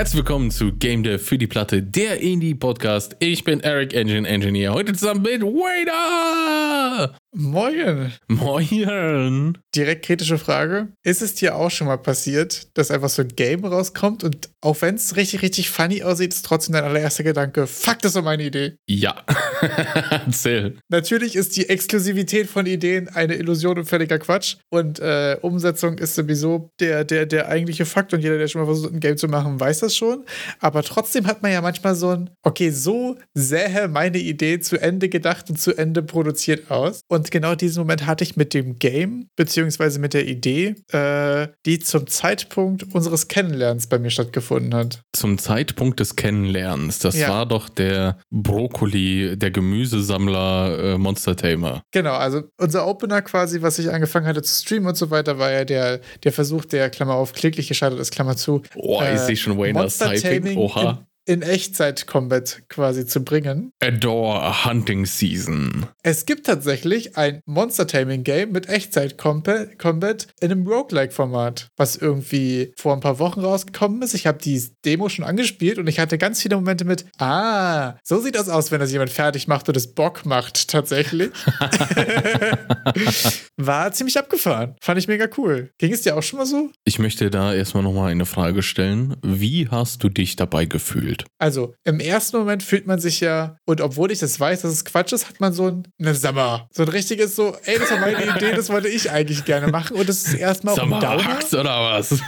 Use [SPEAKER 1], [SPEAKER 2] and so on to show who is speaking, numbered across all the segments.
[SPEAKER 1] Herzlich willkommen zu Game Dev für die Platte, der Indie-Podcast. Ich bin Eric Engine Engineer, heute zusammen mit Wader!
[SPEAKER 2] Moin.
[SPEAKER 1] Moin.
[SPEAKER 2] Direkt kritische Frage. Ist es dir auch schon mal passiert, dass einfach so ein Game rauskommt und auch wenn es richtig, richtig funny aussieht, ist trotzdem dein allererster Gedanke, fuck, das war meine Idee?
[SPEAKER 1] Ja. Erzähl.
[SPEAKER 2] Natürlich ist die Exklusivität von Ideen eine Illusion und völliger Quatsch. Und äh, Umsetzung ist sowieso der, der, der eigentliche Fakt. Und jeder, der schon mal versucht, ein Game zu machen, weiß das schon. Aber trotzdem hat man ja manchmal so ein, okay, so sähe meine Idee zu Ende gedacht und zu Ende produziert aus. Und und genau diesen Moment hatte ich mit dem Game, beziehungsweise mit der Idee, äh, die zum Zeitpunkt unseres Kennenlernens bei mir stattgefunden hat.
[SPEAKER 1] Zum Zeitpunkt des Kennenlernens. Das ja. war doch der Brokkoli, der Gemüsesammler äh, Monster Tamer.
[SPEAKER 2] Genau, also unser Opener quasi, was ich angefangen hatte zu streamen und so weiter, war ja der, der Versuch, der Klammer auf kläglich gescheitert ist, Klammer zu.
[SPEAKER 1] Oh, äh, ich sehe schon Wayne's Typing. Oha
[SPEAKER 2] in Echtzeit-Combat quasi zu bringen.
[SPEAKER 1] Adore a Hunting Season.
[SPEAKER 2] Es gibt tatsächlich ein Monster-Taming-Game mit Echtzeit-Combat in einem Roguelike-Format, was irgendwie vor ein paar Wochen rausgekommen ist. Ich habe die Demo schon angespielt und ich hatte ganz viele Momente mit, ah, so sieht das aus, wenn das jemand fertig macht und es Bock macht, tatsächlich. War ziemlich abgefahren. Fand ich mega cool. Ging es dir auch schon mal so?
[SPEAKER 1] Ich möchte da erstmal nochmal eine Frage stellen. Wie hast du dich dabei gefühlt?
[SPEAKER 2] Gefühlt? Also, im ersten Moment fühlt man sich ja, und obwohl ich das weiß, dass es Quatsch ist, hat man so ein, ne Sommer. So ein richtiges so, ey, das war meine Idee, das wollte ich eigentlich gerne machen. Und das ist erstmal auch ein Downer.
[SPEAKER 1] oder was?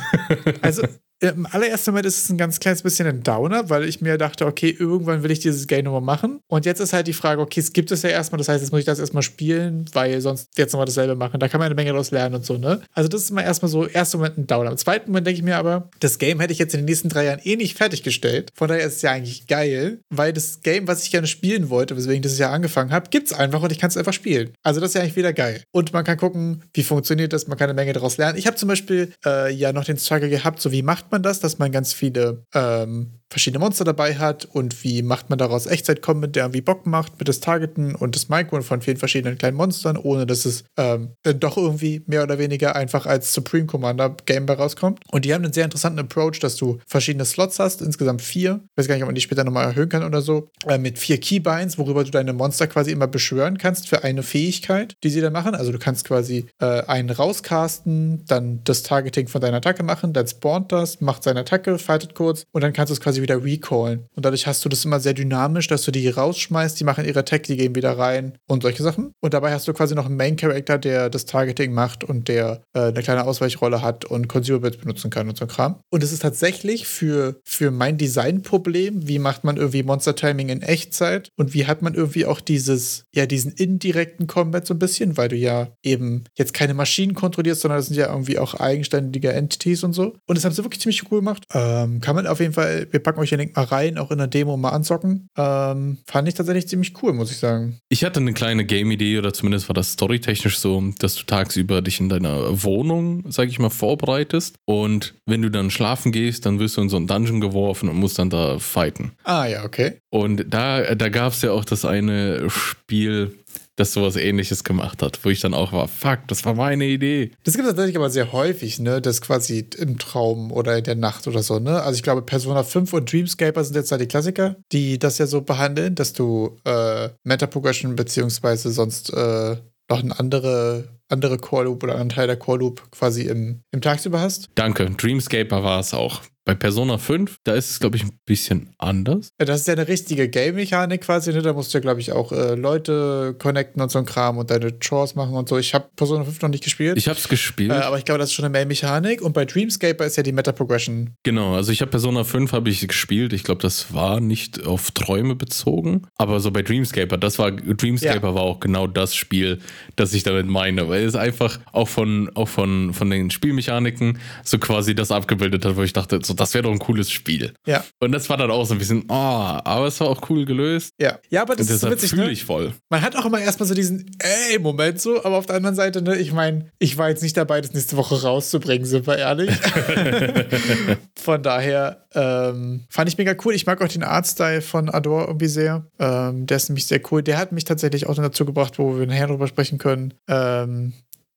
[SPEAKER 2] also, im allerersten Moment ist es ein ganz kleines bisschen ein Downer, weil ich mir dachte, okay, irgendwann will ich dieses Game nochmal machen. Und jetzt ist halt die Frage, okay, es gibt es ja erstmal, das heißt, jetzt muss ich das erstmal spielen, weil sonst jetzt nochmal dasselbe machen. Da kann man eine Menge daraus lernen und so, ne? Also das ist mal erstmal so, erster Moment ein Downer. Im zweiten Moment denke ich mir aber, das Game hätte ich jetzt in den nächsten drei Jahren eh nicht fertiggestellt. Von daher ist es ja eigentlich geil, weil das Game, was ich gerne spielen wollte, weswegen ich das ja angefangen habe, gibt es einfach und ich kann es einfach spielen. Also das ist ja eigentlich wieder geil. Und man kann gucken, wie funktioniert das, man kann eine Menge daraus lernen. Ich habe zum Beispiel äh, ja noch den Struggle gehabt, so wie macht man das, dass man ganz viele ähm, verschiedene Monster dabei hat und wie macht man daraus Echtzeit-Combat, der irgendwie Bock macht mit das Targeten und das Micro von vielen verschiedenen kleinen Monstern, ohne dass es ähm, dann doch irgendwie mehr oder weniger einfach als Supreme Commander Game rauskommt. Und die haben einen sehr interessanten Approach, dass du verschiedene Slots hast, insgesamt vier. Ich weiß gar nicht, ob man die später nochmal erhöhen kann oder so, äh, mit vier Keybinds, worüber du deine Monster quasi immer beschwören kannst für eine Fähigkeit, die sie da machen. Also du kannst quasi äh, einen rauscasten, dann das Targeting von deiner Attacke machen, dann spawnt das, macht seine Attacke, fightet kurz und dann kannst du es quasi wieder recallen. Und dadurch hast du das immer sehr dynamisch, dass du die rausschmeißt, die machen ihre Attack, die gehen wieder rein und solche Sachen. Und dabei hast du quasi noch einen Main-Character, der das Targeting macht und der äh, eine kleine Ausweichrolle hat und Consumables benutzen kann und so Kram. Und es ist tatsächlich für, für mein Designproblem, wie macht man irgendwie Monster-Timing in Echtzeit und wie hat man irgendwie auch dieses, ja, diesen indirekten Combat so ein bisschen, weil du ja eben jetzt keine Maschinen kontrollierst, sondern das sind ja irgendwie auch eigenständige Entities und so. Und das haben sie wirklich ziemlich cool gemacht. Ähm, kann man auf jeden Fall, wir packen euch den Link mal rein, auch in der Demo mal anzocken. Ähm, fand ich tatsächlich ziemlich cool, muss ich sagen.
[SPEAKER 1] Ich hatte eine kleine Game-Idee, oder zumindest war das storytechnisch so, dass du tagsüber dich in deiner Wohnung, sag ich mal, vorbereitest. Und wenn du dann schlafen gehst, dann wirst du in so einen Dungeon geworfen und musst dann da fighten.
[SPEAKER 2] Ah, ja, okay.
[SPEAKER 1] Und da, da gab es ja auch das eine Spiel, das sowas ähnliches gemacht hat, wo ich dann auch war, fuck, das war meine Idee.
[SPEAKER 2] Das gibt es tatsächlich aber sehr häufig, ne, das quasi im Traum oder in der Nacht oder so, ne? Also ich glaube, Persona 5 und Dreamscaper sind jetzt da die Klassiker, die das ja so behandeln, dass du äh, Meta-Progression beziehungsweise sonst äh, noch eine andere andere Core Loop oder einen Teil der Core Loop quasi im, im Tagsüber hast.
[SPEAKER 1] Danke, Dreamscaper war es auch. Bei Persona 5, da ist es, glaube ich, ein bisschen anders.
[SPEAKER 2] Ja, das ist ja eine richtige Game-Mechanik quasi, ne? Da musst du ja, glaube ich, auch äh, Leute connecten und so ein Kram und deine Chores machen und so. Ich habe Persona 5 noch nicht gespielt.
[SPEAKER 1] Ich habe es gespielt. Äh,
[SPEAKER 2] aber ich glaube, das ist schon eine Main-Mechanik. Und bei Dreamscaper ist ja die Meta-Progression.
[SPEAKER 1] Genau, also ich habe Persona 5 habe ich gespielt. Ich glaube, das war nicht auf Träume bezogen. Aber so bei Dreamscaper, das war, Dreamscaper ja. war auch genau das Spiel, das ich damit meine. Weil es einfach auch von, auch von, von den Spielmechaniken so quasi das abgebildet hat, wo ich dachte, so, das wäre doch ein cooles Spiel.
[SPEAKER 2] Ja.
[SPEAKER 1] Und das war dann auch so ein bisschen, oh, aber es war auch cool gelöst.
[SPEAKER 2] Ja, ja aber das ist so witzig.
[SPEAKER 1] ne? ich voll.
[SPEAKER 2] Man hat auch immer erstmal so diesen, ey, Moment so, aber auf der anderen Seite, ne, ich meine, ich war jetzt nicht dabei, das nächste Woche rauszubringen, sind wir ehrlich. von daher ähm, fand ich mega cool. Ich mag auch den Artstyle von Adore irgendwie sehr. Ähm, der ist nämlich sehr cool. Der hat mich tatsächlich auch dazu gebracht, wo wir nachher drüber sprechen können. Ähm,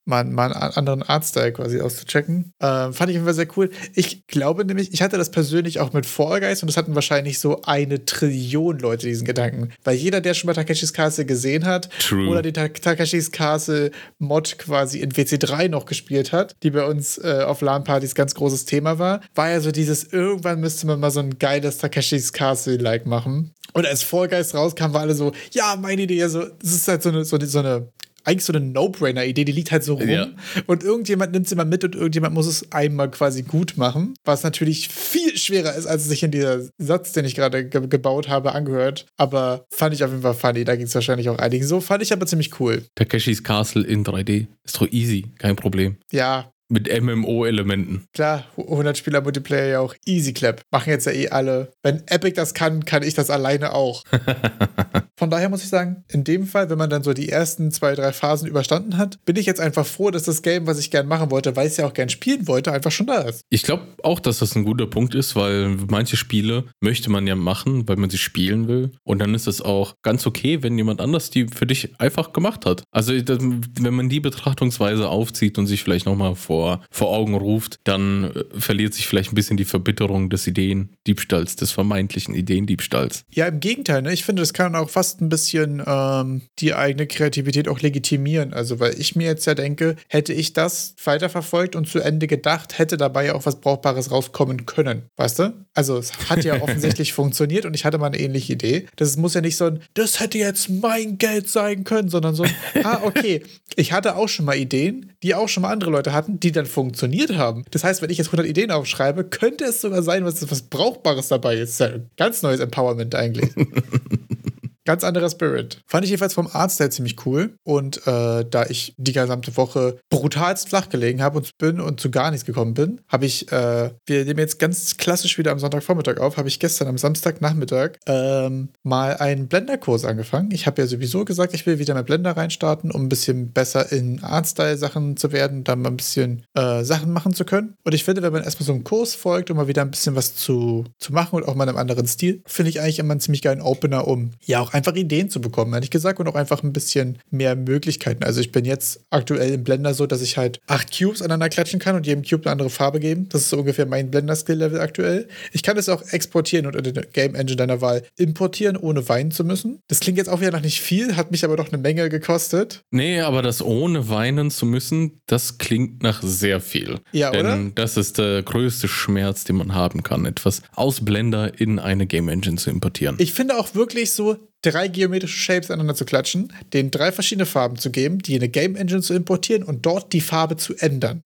[SPEAKER 2] mal, mal einen anderen Artstyle quasi auszuchecken. Ähm, fand ich immer sehr cool. Ich glaube nämlich, ich hatte das persönlich auch mit Fall Guys und das hatten wahrscheinlich so eine Trillion Leute diesen Gedanken. Weil jeder, der schon mal Takeshis Castle gesehen hat
[SPEAKER 1] True.
[SPEAKER 2] oder den Ta Takeshis Castle Mod quasi in WC3 noch gespielt hat, die bei uns äh, auf LAN-Partys ganz großes Thema war, war ja so dieses, irgendwann müsste man mal so ein geiles Takeshis Castle-like machen. Und als Fall Guys rauskam, war alle so, ja, meine Idee, so, das ist halt so eine, so, so eine eigentlich so eine No-Brainer-Idee, die liegt halt so rum.
[SPEAKER 1] Ja.
[SPEAKER 2] Und irgendjemand nimmt sie mal mit und irgendjemand muss es einmal quasi gut machen, was natürlich viel schwerer ist, als es sich in dieser Satz, den ich gerade ge gebaut habe, angehört. Aber fand ich auf jeden Fall funny. Da ging es wahrscheinlich auch einigen so. Fand ich aber ziemlich cool.
[SPEAKER 1] Takeshis Castle in 3D. Ist doch easy, kein Problem.
[SPEAKER 2] Ja,
[SPEAKER 1] Mit MMO-Elementen.
[SPEAKER 2] klar, 100 Spieler Multiplayer ja auch easy clap. Machen jetzt ja eh alle. Wenn Epic das kann, kann ich das alleine auch. Von daher muss ich sagen, in dem Fall, wenn man dann so die ersten zwei, drei Phasen überstanden hat, bin ich jetzt einfach froh, dass das Game, was ich gern machen wollte, weil ich es ja auch gern spielen wollte, einfach schon da ist.
[SPEAKER 1] Ich glaube auch, dass das ein guter Punkt ist, weil manche Spiele möchte man ja machen, weil man sie spielen will. Und dann ist es auch ganz okay, wenn jemand anders die für dich einfach gemacht hat. Also wenn man die Betrachtungsweise aufzieht und sich vielleicht nochmal vor, vor Augen ruft, dann äh, verliert sich vielleicht ein bisschen die Verbitterung des Ideendiebstahls, des vermeintlichen Ideendiebstahls.
[SPEAKER 2] Ja, im Gegenteil, ne? Ich finde, das kann auch fast ein bisschen ähm, die eigene Kreativität auch legitimieren. Also, weil ich mir jetzt ja denke, hätte ich das weiterverfolgt und zu Ende gedacht, hätte dabei ja auch was Brauchbares rauskommen können. Weißt du? Also, es hat ja offensichtlich funktioniert und ich hatte mal eine ähnliche Idee. Das muss ja nicht so ein, das hätte jetzt mein Geld sein können, sondern so ein, ah, okay, ich hatte auch schon mal Ideen, die auch schon mal andere Leute hatten, die dann funktioniert haben. Das heißt, wenn ich jetzt 100 Ideen aufschreibe, könnte es sogar sein, was, was Brauchbares dabei ist. Ganz neues Empowerment eigentlich. Ganz anderer Spirit. Fand ich jedenfalls vom Artstyle ziemlich cool. Und äh, da ich die gesamte Woche brutalst flach gelegen habe und bin und zu gar nichts gekommen bin, habe ich, äh, wir nehmen jetzt ganz klassisch wieder am Sonntagvormittag auf, habe ich gestern am Samstagnachmittag ähm, mal einen Blender-Kurs angefangen. Ich habe ja sowieso gesagt, ich will wieder mit Blender reinstarten, um ein bisschen besser in Artstyle-Sachen zu werden, dann mal ein bisschen äh, Sachen machen zu können. Und ich finde, wenn man erstmal so einem Kurs folgt, um mal wieder ein bisschen was zu, zu machen und auch mal in einem anderen Stil, finde ich eigentlich immer einen ziemlich geilen Opener, um ja auch einfach Ideen zu bekommen, ehrlich gesagt, und auch einfach ein bisschen mehr Möglichkeiten. Also ich bin jetzt aktuell im Blender so, dass ich halt acht Cubes aneinander klatschen kann und jedem Cube eine andere Farbe geben. Das ist so ungefähr mein Blender-Skill-Level aktuell. Ich kann es auch exportieren und in der Game Engine deiner Wahl importieren, ohne weinen zu müssen. Das klingt jetzt auch wieder nach nicht viel, hat mich aber doch eine Menge gekostet.
[SPEAKER 1] Nee, aber das ohne weinen zu müssen, das klingt nach sehr viel.
[SPEAKER 2] Ja,
[SPEAKER 1] Denn
[SPEAKER 2] oder?
[SPEAKER 1] das ist der größte Schmerz, den man haben kann, etwas aus Blender in eine Game Engine zu importieren.
[SPEAKER 2] Ich finde auch wirklich so, drei geometrische Shapes aneinander zu klatschen, denen drei verschiedene Farben zu geben, die in eine Game Engine zu importieren und dort die Farbe zu ändern.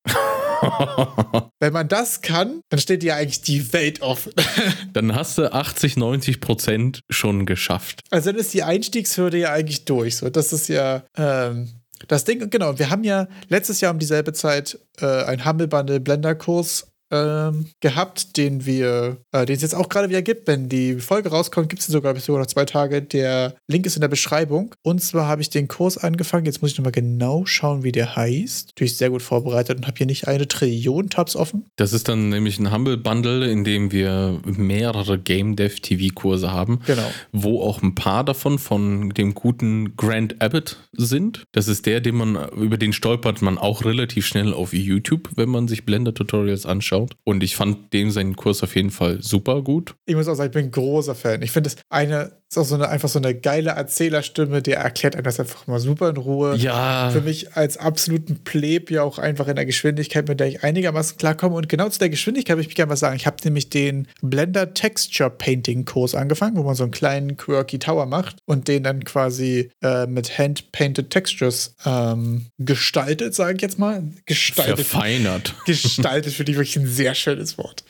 [SPEAKER 2] Wenn man das kann, dann steht dir eigentlich die Welt offen.
[SPEAKER 1] Dann hast du 80, 90 Prozent schon geschafft.
[SPEAKER 2] Also dann ist die Einstiegshürde ja eigentlich durch. So, das ist ja ähm, das Ding. Genau, wir haben ja letztes Jahr um dieselbe Zeit äh, einen Humble Bundle Blender Kurs ähm, gehabt, den wir, äh, den es jetzt auch gerade wieder gibt. Wenn die Folge rauskommt, gibt es sogar bis sogar noch zwei Tage. Der Link ist in der Beschreibung. Und zwar habe ich den Kurs angefangen. Jetzt muss ich nochmal genau schauen, wie der heißt. Natürlich sehr gut vorbereitet und habe hier nicht eine Trillion Tabs offen.
[SPEAKER 1] Das ist dann nämlich ein Humble Bundle, in dem wir mehrere Game Dev TV Kurse haben.
[SPEAKER 2] Genau.
[SPEAKER 1] Wo auch ein paar davon von dem guten Grant Abbott sind. Das ist der, den man, über den stolpert man auch relativ schnell auf YouTube, wenn man sich Blender Tutorials anschaut. Und ich fand dem seinen Kurs auf jeden Fall super gut.
[SPEAKER 2] Ich muss auch sagen, ich bin ein großer Fan. Ich finde es eine, ist auch so eine, einfach so eine geile Erzählerstimme, der erklärt einem das einfach mal super in Ruhe.
[SPEAKER 1] Ja.
[SPEAKER 2] Für mich als absoluten Pleb ja auch einfach in der Geschwindigkeit, mit der ich einigermaßen klarkomme. Und genau zu der Geschwindigkeit will ich mich gerne was sagen. Ich habe nämlich den Blender Texture Painting Kurs angefangen, wo man so einen kleinen quirky Tower macht und den dann quasi äh, mit Hand-Painted Textures ähm, gestaltet, sage ich jetzt mal. Gestaltet.
[SPEAKER 1] Verfeinert.
[SPEAKER 2] Gestaltet finde ich wirklich ein sehr schönes Wort.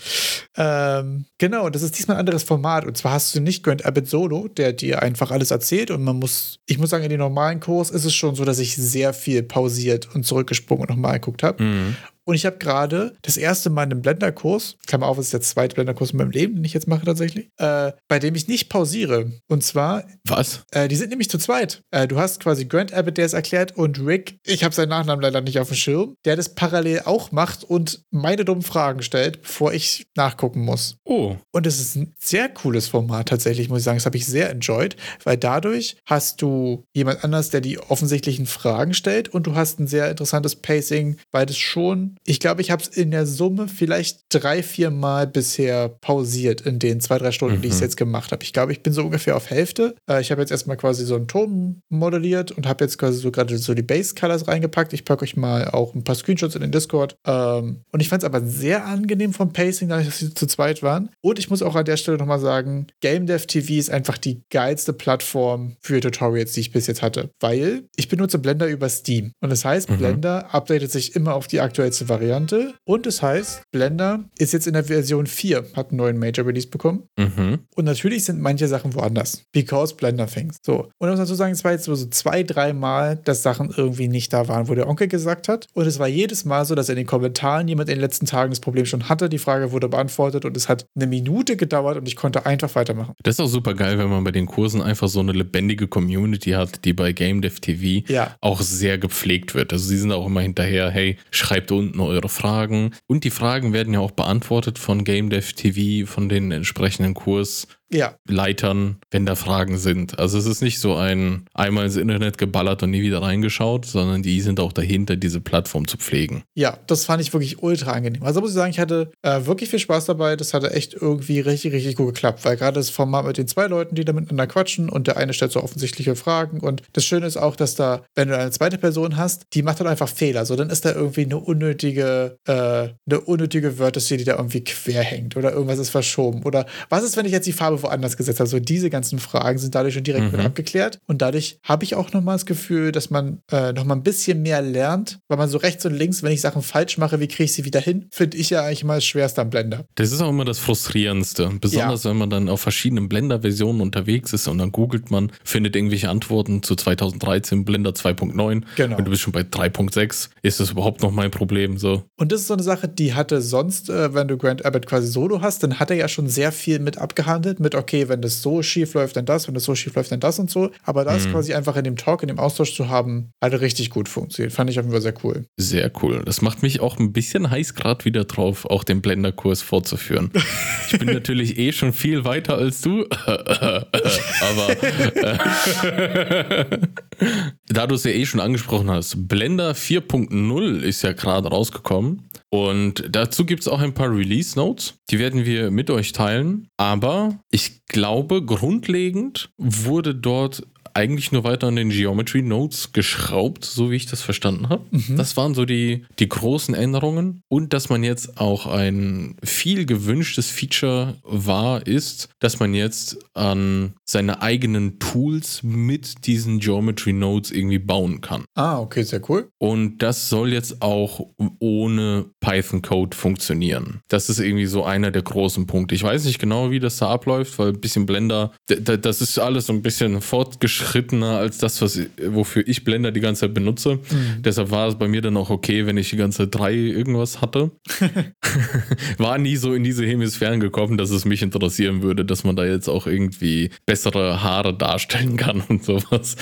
[SPEAKER 2] Ähm, genau, das ist diesmal ein anderes Format. Und zwar hast du nicht Grant Abbott Solo, der dir einfach alles erzählt. Und man muss, ich muss sagen, in den normalen Kurs ist es schon so, dass ich sehr viel pausiert und zurückgesprungen und nochmal geguckt habe.
[SPEAKER 1] Mhm.
[SPEAKER 2] Und ich habe gerade das erste Mal einen Blender-Kurs, Klammer auf, das ist der zweite Blender-Kurs in meinem Leben, den ich jetzt mache tatsächlich, äh, bei dem ich nicht pausiere. Und zwar.
[SPEAKER 1] Was?
[SPEAKER 2] Äh, die sind nämlich zu zweit. Äh, du hast quasi Grant Abbott, der es erklärt, und Rick, ich habe seinen Nachnamen leider nicht auf dem Schirm, der das parallel auch macht und meine dummen Fragen stellt, bevor ich nachgucken muss.
[SPEAKER 1] Oh.
[SPEAKER 2] Und es ist ein sehr cooles Format tatsächlich, muss ich sagen. Das habe ich sehr enjoyed, weil dadurch hast du jemand anders, der die offensichtlichen Fragen stellt und du hast ein sehr interessantes Pacing, weil das schon, ich glaube, ich habe es in der Summe vielleicht drei, vier Mal bisher pausiert in den zwei, drei Stunden, mhm. die ich es jetzt gemacht habe. Ich glaube, ich bin so ungefähr auf Hälfte. Äh, ich habe jetzt erstmal quasi so einen Ton modelliert und habe jetzt quasi so gerade so die Base Colors reingepackt. Ich packe euch mal auch ein paar Screenshots in den Discord. Ähm, und ich fand es aber sehr angenehm vom Pacing, dadurch, dass sie zu zweit waren. Und ich muss auch an der Stelle nochmal sagen, Game Dev TV ist einfach die geilste Plattform für Tutorials, die ich bis jetzt hatte. Weil ich benutze Blender über Steam. Und das heißt, mhm. Blender updatet sich immer auf die aktuellste Variante. Und es das heißt, Blender ist jetzt in der Version 4, hat einen neuen Major Release bekommen. Mhm. Und natürlich sind manche Sachen woanders. Because Blender Things. So. Und ich muss dazu sagen, es war jetzt so zwei, drei Mal, dass Sachen irgendwie nicht da waren, wo der Onkel gesagt hat. Und es war jedes Mal so, dass in den Kommentaren jemand in den letzten Tagen das Problem schon hatte. Die Frage wurde beantwortet und es hat eine Minute gedauert und ich konnte einfach weitermachen.
[SPEAKER 1] Das ist auch super geil, wenn man bei den Kursen einfach so eine lebendige Community hat, die bei Game Dev TV ja. auch sehr gepflegt wird. Also sie sind auch immer hinterher, hey, schreibt unten eure Fragen. Und die Fragen werden ja auch beantwortet von Game Dev TV, von den entsprechenden Kurs
[SPEAKER 2] ja.
[SPEAKER 1] Leitern, wenn da Fragen sind. Also es ist nicht so ein einmal ins Internet geballert und nie wieder reingeschaut, sondern die sind auch dahinter, diese Plattform zu pflegen.
[SPEAKER 2] Ja, das fand ich wirklich ultra angenehm. Also muss ich sagen, ich hatte äh, wirklich viel Spaß dabei. Das hatte echt irgendwie richtig, richtig gut geklappt, weil gerade das Format mit den zwei Leuten, die da miteinander quatschen und der eine stellt so offensichtliche Fragen und das Schöne ist auch, dass da, wenn du eine zweite Person hast, die macht dann einfach Fehler. So, dann ist da irgendwie eine unnötige, äh, eine unnötige Wörterserie, die da irgendwie quer hängt oder irgendwas ist verschoben. Oder was ist, wenn ich jetzt die Farbe woanders gesetzt habe. So diese ganzen Fragen sind dadurch schon direkt mhm. mit abgeklärt. Und dadurch habe ich auch nochmal das Gefühl, dass man äh, nochmal ein bisschen mehr lernt, weil man so rechts und links, wenn ich Sachen falsch mache, wie kriege ich sie wieder hin, finde ich ja eigentlich mal das Schwerste am Blender.
[SPEAKER 1] Das ist auch immer das Frustrierendste. Besonders ja. wenn man dann auf verschiedenen Blender-Versionen unterwegs ist und dann googelt man, findet irgendwelche Antworten zu 2013 Blender 2.9
[SPEAKER 2] genau.
[SPEAKER 1] und du bist schon bei 3.6. Ist das überhaupt noch mein Problem? So.
[SPEAKER 2] Und das ist so eine Sache, die hatte sonst, äh, wenn du Grant Abbott quasi solo hast, dann hat er ja schon sehr viel mit abgehandelt, mit okay, wenn das so schief läuft, dann das, wenn das so schief läuft, dann das und so. Aber das mhm. quasi einfach in dem Talk, in dem Austausch zu haben, hat richtig gut funktioniert. Fand ich auf jeden Fall sehr cool.
[SPEAKER 1] Sehr cool. Das macht mich auch ein bisschen heiß gerade wieder drauf, auch den Blender-Kurs fortzuführen. ich bin natürlich eh schon viel weiter als du, aber äh, da du es ja eh schon angesprochen hast, Blender 4.0 ist ja gerade rausgekommen. Und dazu gibt es auch ein paar Release Notes. Die werden wir mit euch teilen. Aber ich glaube, grundlegend wurde dort eigentlich nur weiter an den Geometry Nodes geschraubt, so wie ich das verstanden habe. Mhm. Das waren so die, die großen Änderungen. Und dass man jetzt auch ein viel gewünschtes Feature war, ist, dass man jetzt an seine eigenen Tools mit diesen Geometry Nodes irgendwie bauen kann.
[SPEAKER 2] Ah, okay, sehr cool.
[SPEAKER 1] Und das soll jetzt auch ohne Python-Code funktionieren. Das ist irgendwie so einer der großen Punkte. Ich weiß nicht genau, wie das da abläuft, weil ein bisschen Blender, das ist alles so ein bisschen fortgeschritten fortgeschrittener als das, was, wofür ich Blender die ganze Zeit benutze. Mhm. Deshalb war es bei mir dann auch okay, wenn ich die ganze Zeit drei irgendwas hatte. war nie so in diese Hemisphären gekommen, dass es mich interessieren würde, dass man da jetzt auch irgendwie bessere Haare darstellen kann und sowas.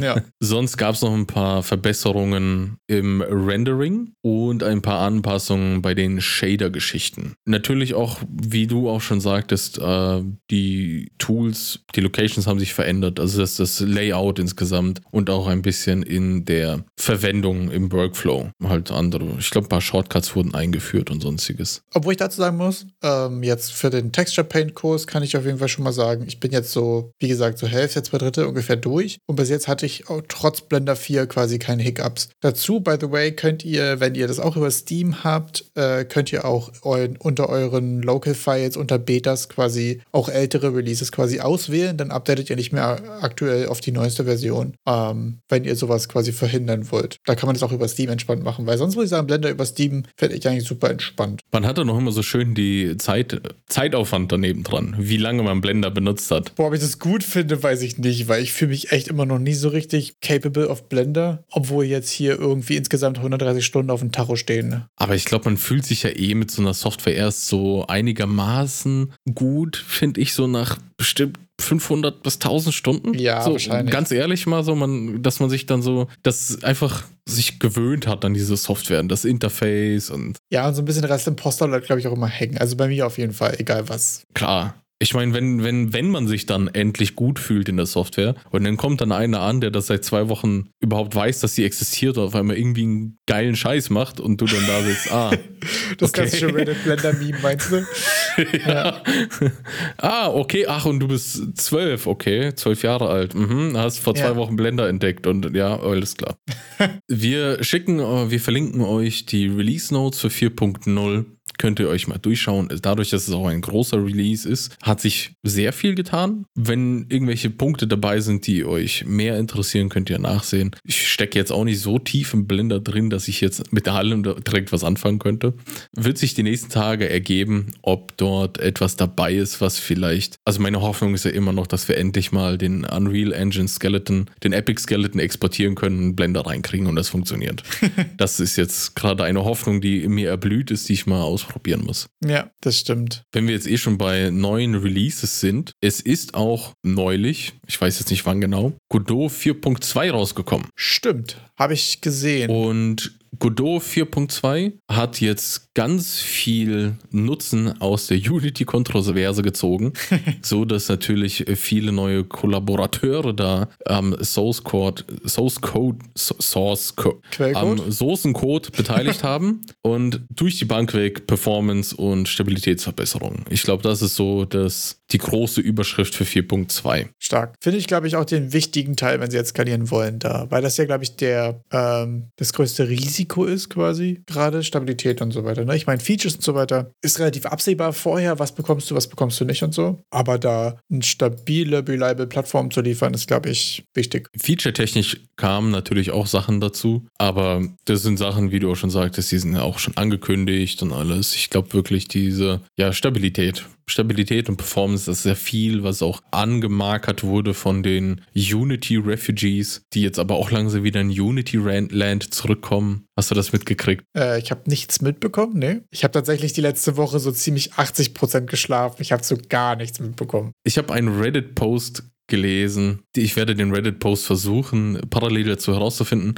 [SPEAKER 2] Ja.
[SPEAKER 1] Sonst gab es noch ein paar Verbesserungen im Rendering und ein paar Anpassungen bei den Shader-Geschichten. Natürlich auch, wie du auch schon sagtest, äh, die Tools, die Locations haben sich verändert. Also das, das Layout insgesamt und auch ein bisschen in der Verwendung im Workflow. Halt andere, ich glaube, ein paar Shortcuts wurden eingeführt und sonstiges.
[SPEAKER 2] Obwohl ich dazu sagen muss, ähm, jetzt für den Texture Paint Kurs kann ich auf jeden Fall schon mal sagen, ich bin jetzt so, wie gesagt, so Hälfte, zwei Drittel ungefähr durch und bis jetzt hatte ich trotz Blender 4 quasi keine Hiccups. Dazu, by the way, könnt ihr, wenn ihr das auch über Steam habt, äh, könnt ihr auch eu unter euren Local Files, unter Betas quasi auch ältere Releases quasi auswählen, dann updatet ihr nicht mehr aktuell aktuell auf die neueste Version, ähm, wenn ihr sowas quasi verhindern wollt. Da kann man das auch über Steam entspannt machen, weil sonst muss ich sagen, Blender über Steam fände ich eigentlich super entspannt.
[SPEAKER 1] Man hat da noch immer so schön die Zeit, Zeitaufwand daneben dran, wie lange man Blender benutzt hat.
[SPEAKER 2] Boah, ob ich das gut finde, weiß ich nicht, weil ich fühle mich echt immer noch nie so richtig capable of Blender, obwohl jetzt hier irgendwie insgesamt 130 Stunden auf dem Tacho stehen.
[SPEAKER 1] Aber ich glaube, man fühlt sich ja eh mit so einer Software erst so einigermaßen gut, finde ich, so nach bestimmt 500 bis 1000 Stunden.
[SPEAKER 2] Ja,
[SPEAKER 1] so,
[SPEAKER 2] wahrscheinlich.
[SPEAKER 1] Ganz ehrlich mal so, man, dass man sich dann so, das einfach sich gewöhnt hat an diese Software, an das Interface und.
[SPEAKER 2] Ja, und so ein bisschen Rest Imposter bleibt, glaube ich, auch immer hängen. Also bei mir auf jeden Fall, egal was.
[SPEAKER 1] Klar. Ich meine, wenn, wenn, wenn man sich dann endlich gut fühlt in der Software und dann kommt dann einer an, der das seit zwei Wochen überhaupt weiß, dass sie existiert, auf einmal irgendwie einen geilen Scheiß macht und du dann da sitzt, ah.
[SPEAKER 2] Das
[SPEAKER 1] okay.
[SPEAKER 2] klassische Reddit-Blender-Meme, meinst du?
[SPEAKER 1] ja. ah, okay, ach, und du bist zwölf, okay, zwölf Jahre alt. Mhm, hast vor zwei
[SPEAKER 2] Ja.
[SPEAKER 1] Wochen Blender entdeckt und ja, alles klar. wir schicken, äh, wir verlinken euch die Release Notes für 4.0. Könnt ihr euch mal durchschauen. Dadurch, dass es auch ein großer Release ist, hat sich sehr viel getan. Wenn irgendwelche Punkte dabei sind, die euch mehr interessieren, könnt ihr nachsehen. Ich stecke jetzt auch nicht so tief im Blender drin, dass ich jetzt mit allem direkt was anfangen könnte. Wird sich die nächsten Tage ergeben, ob dort etwas dabei ist, was vielleicht. Also meine Hoffnung ist ja immer noch, dass wir endlich mal den Unreal Engine Skeleton, den Epic Skeleton exportieren können, einen Blender reinkriegen und das funktioniert. das ist jetzt gerade eine Hoffnung, die mir erblüht ist, die ich mal ausprobieren muss.
[SPEAKER 2] Ja, das stimmt.
[SPEAKER 1] Wenn wir jetzt eh schon bei neuen Releases sind, es ist auch neulich, ich weiß jetzt nicht wann genau, Godot 4.2 rausgekommen.
[SPEAKER 2] Stimmt. Habe ich gesehen.
[SPEAKER 1] Und Godot 4.2 hat jetzt ganz viel Nutzen aus der Unity-Kontroverse gezogen, so dass natürlich viele neue Kollaborateure da am Source Code, Source Code, So- Source Code, am Sourcencode beteiligt haben und durch die Bank weg Performance und Stabilitätsverbesserung. Ich glaube, das ist so das, die große Überschrift für 4.2.
[SPEAKER 2] Stark. Finde ich, glaube ich, auch den wichtigen Teil, wenn sie jetzt skalieren wollen, da. Weil das ja, glaube ich, der ähm, das größte Risiko ist, quasi. Gerade Stabilität und so weiter. Ne? Ich meine, Features und so weiter ist relativ absehbar vorher, was bekommst du, was bekommst du nicht und so. Aber da eine stabile, reliable Plattform zu liefern, ist, glaube ich, wichtig.
[SPEAKER 1] Feature-technisch kamen natürlich auch Sachen dazu, aber das sind Sachen, wie du auch schon sagtest, die sind ja auch schon angekündigt und alles. Ich glaube wirklich diese ja, Stabilität. Stabilität und Performance, ist sehr viel, was auch angemarkert wurde von den Unity Refugees, die jetzt aber auch langsam wieder in Unity Land zurückkommen. Hast du das mitgekriegt?
[SPEAKER 2] Äh, ich habe nichts mitbekommen, ne? Ich habe tatsächlich die letzte Woche so ziemlich 80% geschlafen. Ich habe so gar nichts mitbekommen.
[SPEAKER 1] Ich habe einen Reddit-Post gelesen. Ich werde den Reddit-Post versuchen, parallel dazu herauszufinden,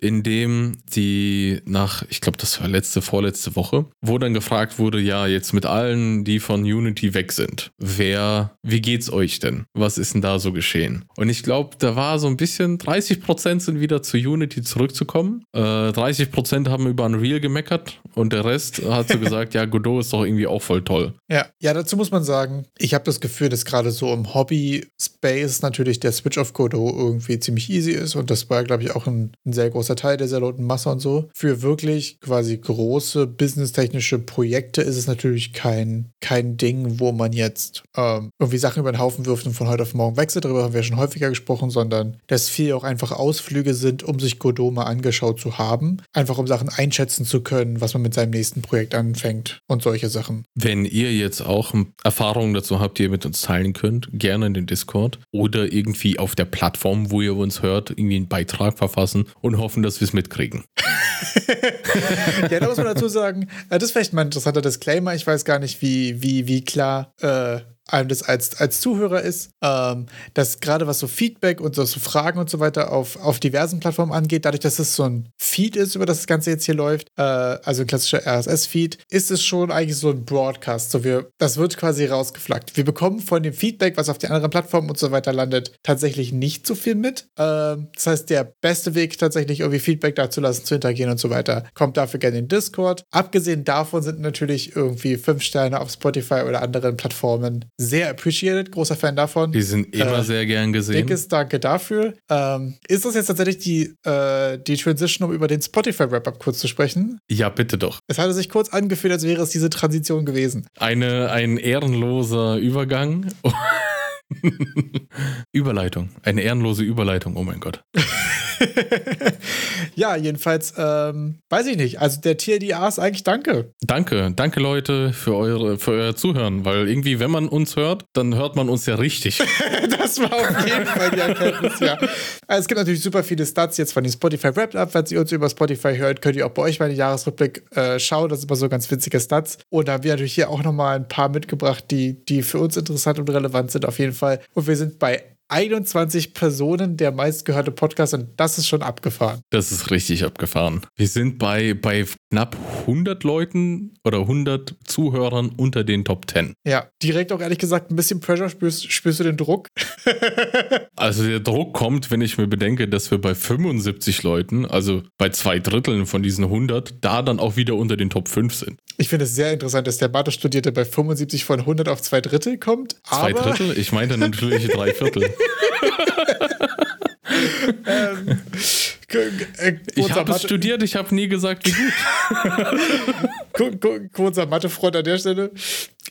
[SPEAKER 1] in dem die nach, ich glaube, das war letzte, vorletzte Woche, wo dann gefragt wurde, ja, jetzt mit allen, die von Unity weg sind, wer, wie geht's euch denn? Was ist denn da so geschehen? Und ich glaube, da war so ein bisschen, 30% sind wieder zu Unity zurückzukommen. Äh, 30% haben über Unreal gemeckert und der Rest hat so gesagt, ja, Godot ist doch irgendwie auch voll toll.
[SPEAKER 2] Ja, ja, dazu muss man sagen, ich habe das Gefühl, dass gerade so im Hobby-Space natürlich der Switch auf Godot irgendwie ziemlich easy ist und das war, glaube ich, auch ein, ein sehr großer Teil der sehr lauten Masse und so. Für wirklich quasi große businesstechnische Projekte ist es natürlich kein, kein Ding, wo man jetzt ähm, irgendwie Sachen über den Haufen wirft und von heute auf morgen wechselt. Darüber haben wir schon häufiger gesprochen, sondern dass viel auch einfach Ausflüge sind, um sich Godot mal angeschaut zu haben. Einfach um Sachen einschätzen zu können, was man mit seinem nächsten Projekt anfängt und solche Sachen.
[SPEAKER 1] Wenn ihr jetzt auch Erfahrungen dazu habt, die ihr mit uns teilen könnt, gerne in den Discord oder irgendwie auf der Plattform, wo ihr uns hört, irgendwie einen Beitrag verfassen und hoffen, dass wir es mitkriegen.
[SPEAKER 2] ja, da muss man dazu sagen, äh, das ist vielleicht mal ein interessanter Disclaimer. Ich weiß gar nicht, wie, wie, wie klar äh, einem das als, als Zuhörer ist, ähm, dass gerade was so Feedback und so, so Fragen und so weiter auf, auf diversen Plattformen angeht, dadurch, dass es so ein Feed ist, über das das Ganze jetzt hier läuft, äh, also ein klassischer RSS-Feed, ist es schon eigentlich so ein Broadcast. So wir, das wird quasi rausgeflaggt. Wir bekommen von dem Feedback, was auf den anderen Plattformen und so weiter landet, tatsächlich nicht so viel mit. Ähm, das heißt, der beste Weg tatsächlich irgendwie Feedback dazulassen, zu interagieren und so weiter, kommt dafür gerne in Discord. Abgesehen davon sind natürlich irgendwie fünf Sterne auf Spotify oder anderen Plattformen sehr appreciated. Großer Fan davon.
[SPEAKER 1] Die sind immer
[SPEAKER 2] Äh,
[SPEAKER 1] sehr gern gesehen.
[SPEAKER 2] Dickes Danke dafür. Ähm, ist das jetzt tatsächlich die, äh, die Transition, um über den Spotify-Wrap-Up kurz zu sprechen?
[SPEAKER 1] Ja, bitte doch.
[SPEAKER 2] Es hatte sich kurz angefühlt, als wäre es diese Transition gewesen.
[SPEAKER 1] Eine, ein ehrenloser Übergang. Überleitung. Eine ehrenlose Überleitung, oh mein Gott.
[SPEAKER 2] ja, jedenfalls, ähm, weiß ich nicht. Also der TLDA ist eigentlich danke.
[SPEAKER 1] Danke, danke Leute für, eure, für euer Zuhören, weil irgendwie, wenn man uns hört, dann hört man uns ja richtig.
[SPEAKER 2] das war auf jeden Fall die Erkenntnis, ja. Also es gibt natürlich super viele Stats jetzt von den Spotify Wrapped Up. Wenn ihr uns über Spotify hört, könnt ihr auch bei euch mal den Jahresrückblick äh, schauen. Das ist immer so ganz witzige Stats. Und da haben wir natürlich hier auch nochmal ein paar mitgebracht, die, die für uns interessant und relevant sind auf jeden Fall. Und wir sind bei 21 Personen der meistgehörte Podcast und das ist schon abgefahren.
[SPEAKER 1] Das ist richtig abgefahren. Wir sind bei, bei knapp 100 Leuten oder 100 Zuhörern unter den Top 10.
[SPEAKER 2] Ja, direkt auch ehrlich gesagt ein bisschen Pressure. Spürst, spürst du den Druck?
[SPEAKER 1] also der Druck kommt, wenn ich mir bedenke, dass wir bei 75 Leuten, also bei zwei Dritteln von diesen 100, da dann auch wieder unter den Top 5 sind.
[SPEAKER 2] Ich finde es sehr interessant, dass der Mathe-Studierte bei 75 von 100 auf zwei Drittel kommt.
[SPEAKER 1] Zwei Drittel? Ich meinte natürlich drei Viertel. Ähm, ich habe es studiert, ich habe nie gesagt, wie
[SPEAKER 2] gut. Kurzer Mathefreund an der Stelle.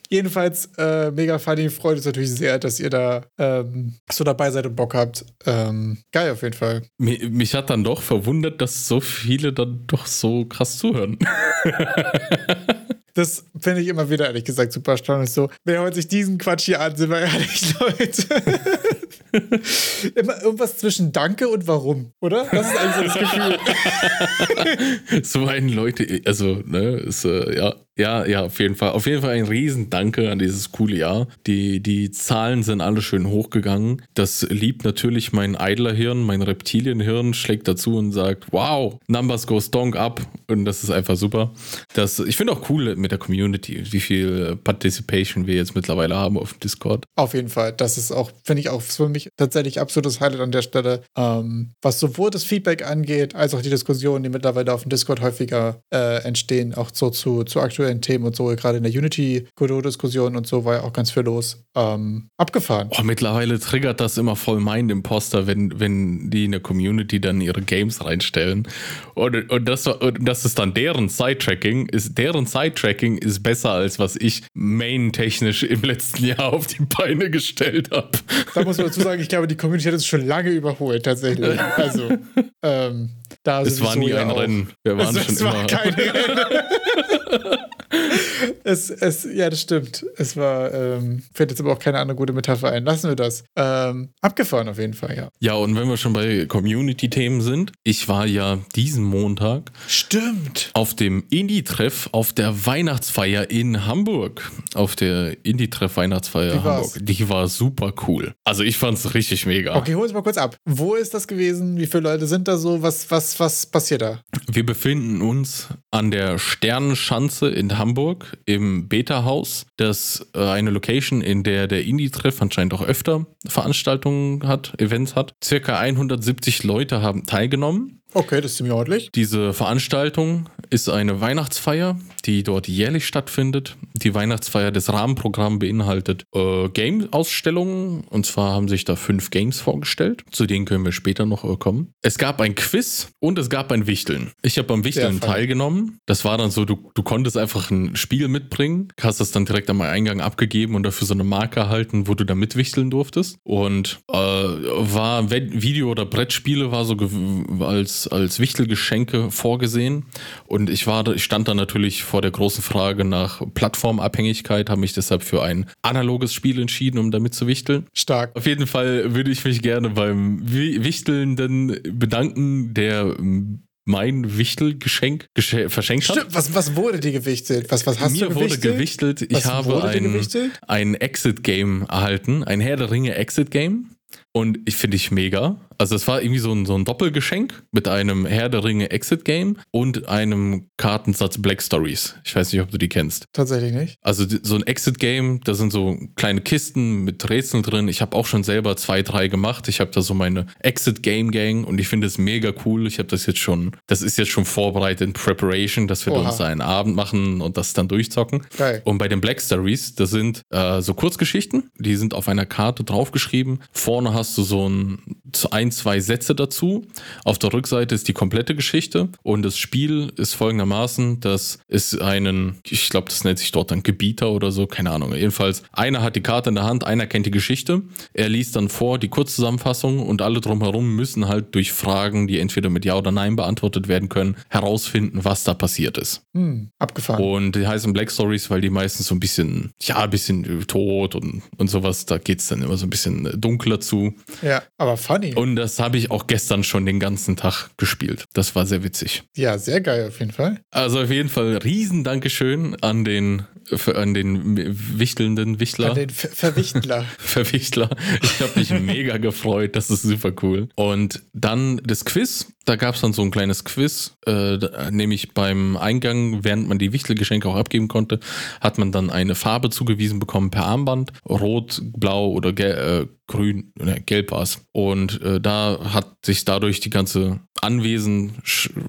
[SPEAKER 2] Jedenfalls, äh, mega funny. Freut uns natürlich sehr, dass ihr da ähm, so dabei seid und Bock habt. Ähm, geil auf jeden Fall.
[SPEAKER 1] Mich, mich hat dann doch verwundert, dass so viele dann doch so krass zuhören.
[SPEAKER 2] Das finde ich immer wieder, ehrlich gesagt, super erstaunlich. So, wer hört sich diesen Quatsch hier an, sind wir ehrlich, Leute. immer irgendwas zwischen Danke und Warum, oder? Das ist eigentlich so das
[SPEAKER 1] Gefühl. so einen Leute, also, ne, ist, äh, ja, ja, ja, auf jeden Fall. Auf jeden Fall ein Riesendanke an dieses coole Jahr. Die, die Zahlen sind alle schön hochgegangen. Das liebt natürlich mein Idler-Hirn, mein Reptilienhirn, schlägt dazu und sagt, wow, Numbers go stonk up. Und das ist einfach super. Das, ich finde auch cool mit der Community, wie viel Participation wir jetzt mittlerweile haben auf Discord.
[SPEAKER 2] Auf jeden Fall. Das ist auch, finde ich auch für mich tatsächlich absolutes Highlight an der Stelle. Ähm, was sowohl das Feedback angeht, als auch die Diskussionen, die mittlerweile auf dem Discord häufiger äh, entstehen, auch so zu, zu aktuellen aktuellen Themen und so, gerade in der Unity-Godot-Diskussion und so war ja auch ganz viel los. Ähm, abgefahren.
[SPEAKER 1] Oh, mittlerweile triggert das immer voll mein Imposter, wenn, wenn die in der Community dann ihre Games reinstellen. Und, und, das, und das ist dann deren Sidetracking. Ist, deren Sidetracking ist besser, als was ich main-technisch im letzten Jahr auf die Beine gestellt habe.
[SPEAKER 2] Da muss man dazu sagen, ich glaube, die Community hat es schon lange überholt, tatsächlich. Also, ähm, da
[SPEAKER 1] es war nie ein auch. Rennen. Wir waren es, schon es immer. War kein Rennen.
[SPEAKER 2] es, es, ja, das stimmt. Es war, ähm, fällt jetzt aber auch keine andere gute Metapher ein. Lassen wir das. Ähm, abgefahren auf jeden Fall, ja.
[SPEAKER 1] Ja, und wenn wir schon bei Community-Themen sind, ich war ja diesen Montag.
[SPEAKER 2] Stimmt.
[SPEAKER 1] Auf dem Indie-Treff auf der Weihnachtsfeier in Hamburg. Auf der Indie-Treff Weihnachtsfeier in Hamburg. Die war super cool. Also ich fand es richtig mega.
[SPEAKER 2] Okay, hol uns mal kurz ab. Wo ist das gewesen? Wie viele Leute sind da so? Was, was, was passiert da?
[SPEAKER 1] Wir befinden uns an der Sternenschanze in Hamburg im Beta-Haus. Das äh, eine Location, in der der Indie-Treff anscheinend auch öfter Veranstaltungen hat, Events hat. Circa 170 Leute haben teilgenommen.
[SPEAKER 2] Okay, das ist ziemlich ordentlich.
[SPEAKER 1] Diese Veranstaltung ist eine Weihnachtsfeier, die dort jährlich stattfindet. Die Weihnachtsfeier des Rahmenprogramms beinhaltet äh, Game-Ausstellungen. Und zwar haben sich da fünf Games vorgestellt. Zu denen können wir später noch äh, kommen. Es gab ein Quiz und es gab ein Wichteln. Ich habe beim Wichteln teilgenommen. Das war dann so, du, du konntest einfach ein Spiel mitbringen, hast das dann direkt am Eingang abgegeben und dafür so eine Marke erhalten, wo du da mitwichteln durftest. Und äh, war Video- oder Brettspiele war so als als, Wichtelgeschenke vorgesehen. Und ich war, ich stand da natürlich vor der großen Frage nach Plattformabhängigkeit, habe mich deshalb für ein analoges Spiel entschieden, um damit zu wichteln.
[SPEAKER 2] Stark.
[SPEAKER 1] Auf jeden Fall würde ich mich gerne beim Wichtelnden bedanken, der mein Wichtelgeschenk verschenkt hat.
[SPEAKER 2] Stimmt, was, was wurde dir gewichtelt? Was, was hast
[SPEAKER 1] Mir
[SPEAKER 2] du
[SPEAKER 1] gewichtelt? wurde gewichtelt, ich was habe ein, ein Exit-Game erhalten, ein Herr der Ringe Exit-Game. Und ich finde ich mega. Also es war irgendwie so ein, so ein Doppelgeschenk mit einem Herr der Ringe Exit Game und einem Kartensatz Black Stories. Ich weiß nicht, ob du die kennst.
[SPEAKER 2] Tatsächlich nicht.
[SPEAKER 1] Also so ein Exit Game, da sind so kleine Kisten mit Rätseln drin. Ich habe auch schon selber zwei, drei gemacht. Ich habe da so meine Exit Game Gang und ich finde es mega cool. Ich habe das jetzt schon, das ist jetzt schon vorbereitet in Preparation, dass wir Oha. uns einen Abend machen und das dann durchzocken.
[SPEAKER 2] Geil.
[SPEAKER 1] Und bei den Black Stories, das sind äh, so Kurzgeschichten, die sind auf einer Karte draufgeschrieben. Vorne hast du so ein, ein ein, zwei Sätze dazu. Auf der Rückseite ist die komplette Geschichte und das Spiel ist folgendermaßen, dass es einen, ich glaube, das nennt sich dort ein Gebieter oder so, keine Ahnung. Jedenfalls, einer hat die Karte in der Hand, einer kennt die Geschichte. Er liest dann vor die Kurzzusammenfassung und alle drumherum müssen halt durch Fragen, die entweder mit Ja oder Nein beantwortet werden können, herausfinden, was da passiert ist.
[SPEAKER 2] Hm, abgefahren.
[SPEAKER 1] Und die heißen Black Stories, weil die meistens so ein bisschen, ja, ein bisschen tot und, und sowas, da geht es dann immer so ein bisschen dunkler zu.
[SPEAKER 2] Ja, aber funny.
[SPEAKER 1] Und das habe ich auch gestern schon den ganzen Tag gespielt. Das war sehr witzig.
[SPEAKER 2] Ja, sehr geil auf jeden Fall.
[SPEAKER 1] Also auf jeden Fall riesen Dankeschön an den, an den wichtelnden Wichtler.
[SPEAKER 2] An den Ver Verwichtler.
[SPEAKER 1] Verwichtler. Ich habe mich mega gefreut. Das ist super cool. Und dann das Quiz. Da gab es dann so ein kleines Quiz, äh, nämlich beim Eingang, während man die Wichtelgeschenke auch abgeben konnte, hat man dann eine Farbe zugewiesen bekommen per Armband. Rot, blau oder äh, grün, ne, gelb war es. Und äh, da hat sich dadurch die ganze Anwesen,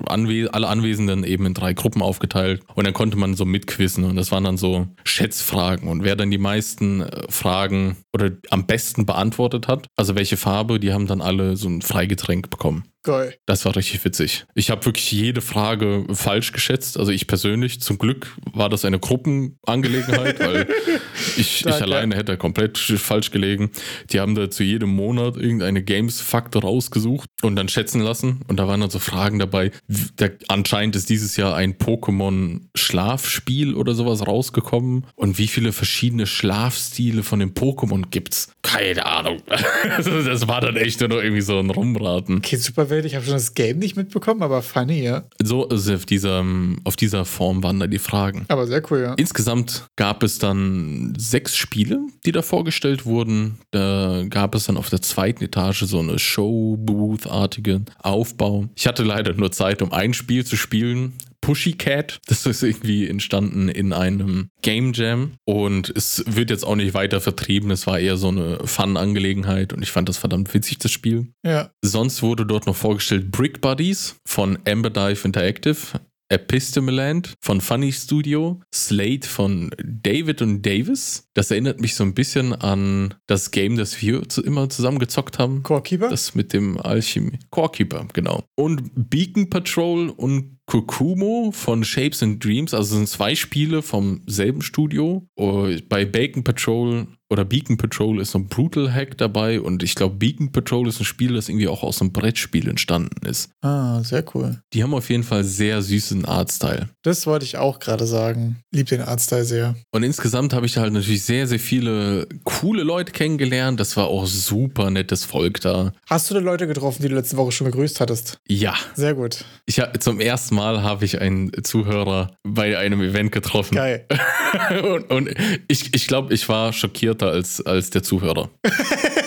[SPEAKER 1] Anwe alle Anwesenden eben in drei Gruppen aufgeteilt. Und dann konnte man so mitquissen. Und das waren dann so Schätzfragen. Und wer dann die meisten äh, Fragen oder am besten beantwortet hat, also welche Farbe, die haben dann alle so ein Freigetränk bekommen.
[SPEAKER 2] Geil.
[SPEAKER 1] Das war richtig witzig. Ich habe wirklich jede Frage falsch geschätzt. Also ich persönlich. Zum Glück war das eine Gruppenangelegenheit, weil ich, ich alleine hätte komplett falsch gelegen. Die haben da zu jedem Monat irgendeine Games-Faktor rausgesucht und dann schätzen lassen. Und da waren dann so Fragen dabei. Der, anscheinend ist dieses Jahr ein Pokémon-Schlafspiel oder sowas rausgekommen. Und wie viele verschiedene Schlafstile von den Pokémon gibt's? Keine Ahnung. das war dann echt nur irgendwie so ein Rumraten.
[SPEAKER 2] Okay, super Welt. Ich habe schon das Game nicht mitbekommen, aber funny, ja.
[SPEAKER 1] So also auf dieser, auf dieser Form waren da die Fragen.
[SPEAKER 2] Aber sehr cool, ja.
[SPEAKER 1] Insgesamt gab es dann sechs Spiele, die da vorgestellt wurden. Da gab es dann auf der zweiten Etage so eine Show-Booth-artige Aufbau. Ich hatte leider nur Zeit, um ein Spiel zu spielen. Pussycat. Das ist irgendwie entstanden in einem Game Jam und es wird jetzt auch nicht weiter vertrieben. Es war eher so eine Fun-Angelegenheit und ich fand das verdammt witzig, das Spiel.
[SPEAKER 2] Ja.
[SPEAKER 1] Sonst wurde dort noch vorgestellt Brick Buddies von Amber Dive Interactive. Epistemeland von Funny Studio, Slate von David und Davis. Das erinnert mich so ein bisschen an das Game, das wir immer zusammen gezockt haben.
[SPEAKER 2] Corekeeper?
[SPEAKER 1] Das mit dem Alchemie. Corekeeper, genau. Und Beacon Patrol und Kokumo von Shapes and Dreams, also sind zwei Spiele vom selben Studio. Oh, bei Bacon Patrol oder Beacon Patrol ist so ein Brutal Hack dabei und ich glaube, Beacon Patrol ist ein Spiel, das irgendwie auch aus einem Brettspiel entstanden ist.
[SPEAKER 2] Ah, sehr cool.
[SPEAKER 1] Die haben auf jeden Fall sehr süßen Artstyle.
[SPEAKER 2] Das wollte ich auch gerade sagen. Lieb den Artstyle sehr.
[SPEAKER 1] Und insgesamt habe ich halt natürlich sehr, sehr viele coole Leute kennengelernt. Das war auch super nettes Volk da.
[SPEAKER 2] Hast du da Leute getroffen, die du letzte Woche schon begrüßt hattest?
[SPEAKER 1] Ja.
[SPEAKER 2] Sehr gut.
[SPEAKER 1] Ich zum ersten Mal habe ich einen Zuhörer bei einem Event getroffen.
[SPEAKER 2] Geil.
[SPEAKER 1] und, und ich, ich glaube, ich war schockierter als, als der Zuhörer.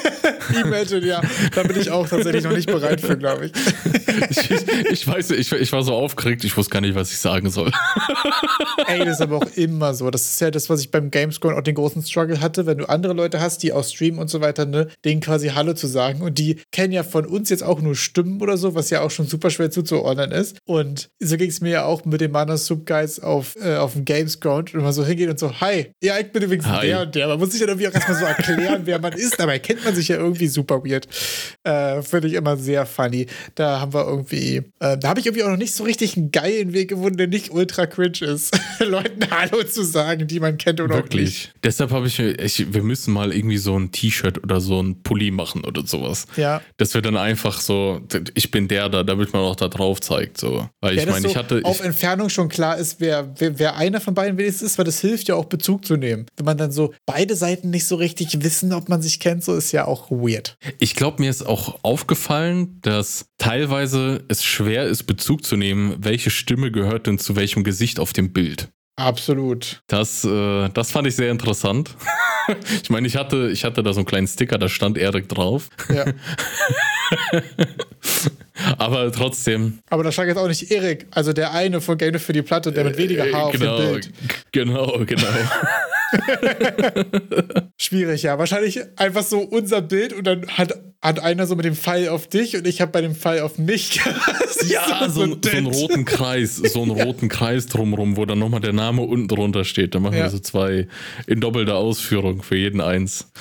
[SPEAKER 2] Imagine, ja. Da bin ich auch tatsächlich noch nicht bereit für, glaube ich.
[SPEAKER 1] ich. Ich weiß, ich, ich war so aufgeregt, ich wusste gar nicht, was ich sagen soll.
[SPEAKER 2] Ey, das ist aber auch immer so. Das ist ja das, was ich beim Gamescore auch den großen Struggle hatte, wenn du andere Leute hast, die aus Stream und so weiter, ne, denen quasi Hallo zu sagen. Und die kennen ja von uns jetzt auch nur Stimmen oder so, was ja auch schon super schwer zuzuordnen ist. Und so ging es mir ja auch mit dem Mana Soup Guys auf, äh, auf dem Gamescore und man so hingeht und so, hi, ja, ich bin übrigens hi. der und der. Man muss sich ja irgendwie auch erstmal so erklären, wer man ist. Dabei kennt man sich ja irgendwie super weird. Äh, Finde ich immer sehr funny. Da haben wir irgendwie, äh, da habe ich irgendwie auch noch nicht so richtig einen geilen Weg gefunden, der nicht ultra cringe ist, Leuten Hallo zu sagen, die man kennt oder
[SPEAKER 1] Wirklich.
[SPEAKER 2] auch nicht.
[SPEAKER 1] Deshalb habe ich, ich, wir müssen mal irgendwie so ein T-Shirt oder so ein Pulli machen oder sowas.
[SPEAKER 2] Ja.
[SPEAKER 1] Das wird dann einfach so, ich bin der da, damit man auch da drauf zeigt. So. Weil
[SPEAKER 2] ja,
[SPEAKER 1] ich meine,
[SPEAKER 2] so
[SPEAKER 1] ich hatte.
[SPEAKER 2] auf
[SPEAKER 1] ich,
[SPEAKER 2] Entfernung schon klar ist, wer, wer, wer einer von beiden wenigstens ist, weil das hilft ja auch Bezug zu nehmen. Wenn man dann so beide Seiten nicht so richtig wissen, ob man sich kennt, so ist ja auch weird.
[SPEAKER 1] Ich glaube, mir ist auch aufgefallen, dass teilweise es schwer ist, Bezug zu nehmen, welche Stimme gehört denn zu welchem Gesicht auf dem Bild.
[SPEAKER 2] Absolut.
[SPEAKER 1] Das, äh, das fand ich sehr interessant. ich meine, ich hatte, ich hatte da so einen kleinen Sticker, da stand Erik drauf.
[SPEAKER 2] Ja.
[SPEAKER 1] Aber trotzdem.
[SPEAKER 2] Aber da stand jetzt auch nicht Erik, also der eine von Game für die Platte, der mit weniger Haar
[SPEAKER 1] genau,
[SPEAKER 2] auf dem Bild.
[SPEAKER 1] Genau, genau.
[SPEAKER 2] Schwierig, ja. Wahrscheinlich einfach so unser Bild und dann hat, hat einer so mit dem Pfeil auf dich und ich habe bei dem Pfeil auf mich.
[SPEAKER 1] ja, so, so, so, einen roten Kreis, so einen ja. roten Kreis drumrum, wo dann nochmal der Name unten drunter steht. Da machen ja. wir so zwei in doppelter Ausführung für jeden eins.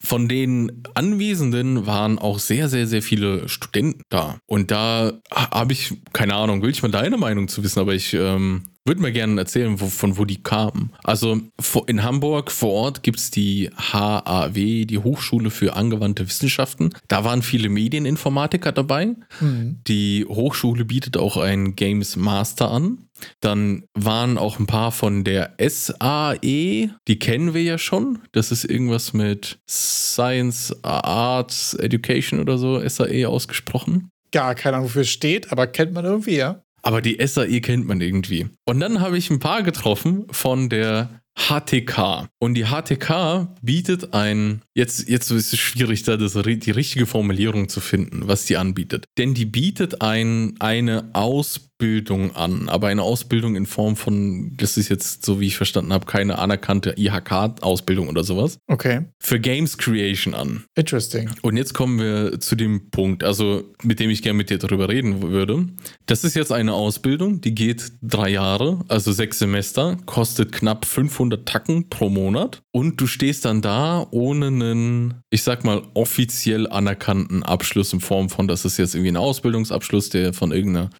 [SPEAKER 1] Von den Anwesenden waren auch sehr, sehr, sehr viele Studenten da. Und da habe ich, keine Ahnung, will ich mal deine Meinung zu wissen, aber ich ähm, würde mir gerne erzählen, wo, von wo die kamen. Also in Hamburg vor Ort gibt es die HAW, die Hochschule für angewandte Wissenschaften. Da waren viele Medieninformatiker dabei. Mhm. Die Hochschule bietet auch einen Games Master an. Dann waren auch ein paar von der SAE, die kennen wir ja schon. Das ist irgendwas mit Science, Arts, Education oder so, SAE ausgesprochen.
[SPEAKER 2] Gar keine Ahnung, wofür es steht, aber kennt man irgendwie, ja.
[SPEAKER 1] Aber die SAE kennt man irgendwie. Und dann habe ich ein paar getroffen von der HTK. Und die HTK bietet ein, jetzt, jetzt ist es schwierig, da das, die richtige Formulierung zu finden, was die anbietet. Denn die bietet ein, eine Ausbildung an, aber eine Ausbildung in Form von, das ist jetzt, so wie ich verstanden habe, keine anerkannte IHK-Ausbildung oder sowas.
[SPEAKER 2] Okay.
[SPEAKER 1] Für Games Creation an.
[SPEAKER 2] Interesting.
[SPEAKER 1] Und jetzt kommen wir zu dem Punkt, also mit dem ich gerne mit dir darüber reden würde. Das ist jetzt eine Ausbildung, die geht drei Jahre, also sechs Semester, kostet knapp 500 500 Tacken pro Monat und du stehst dann da ohne einen, ich sag mal, offiziell anerkannten Abschluss in Form von, das ist jetzt irgendwie ein Ausbildungsabschluss, der von irgendeiner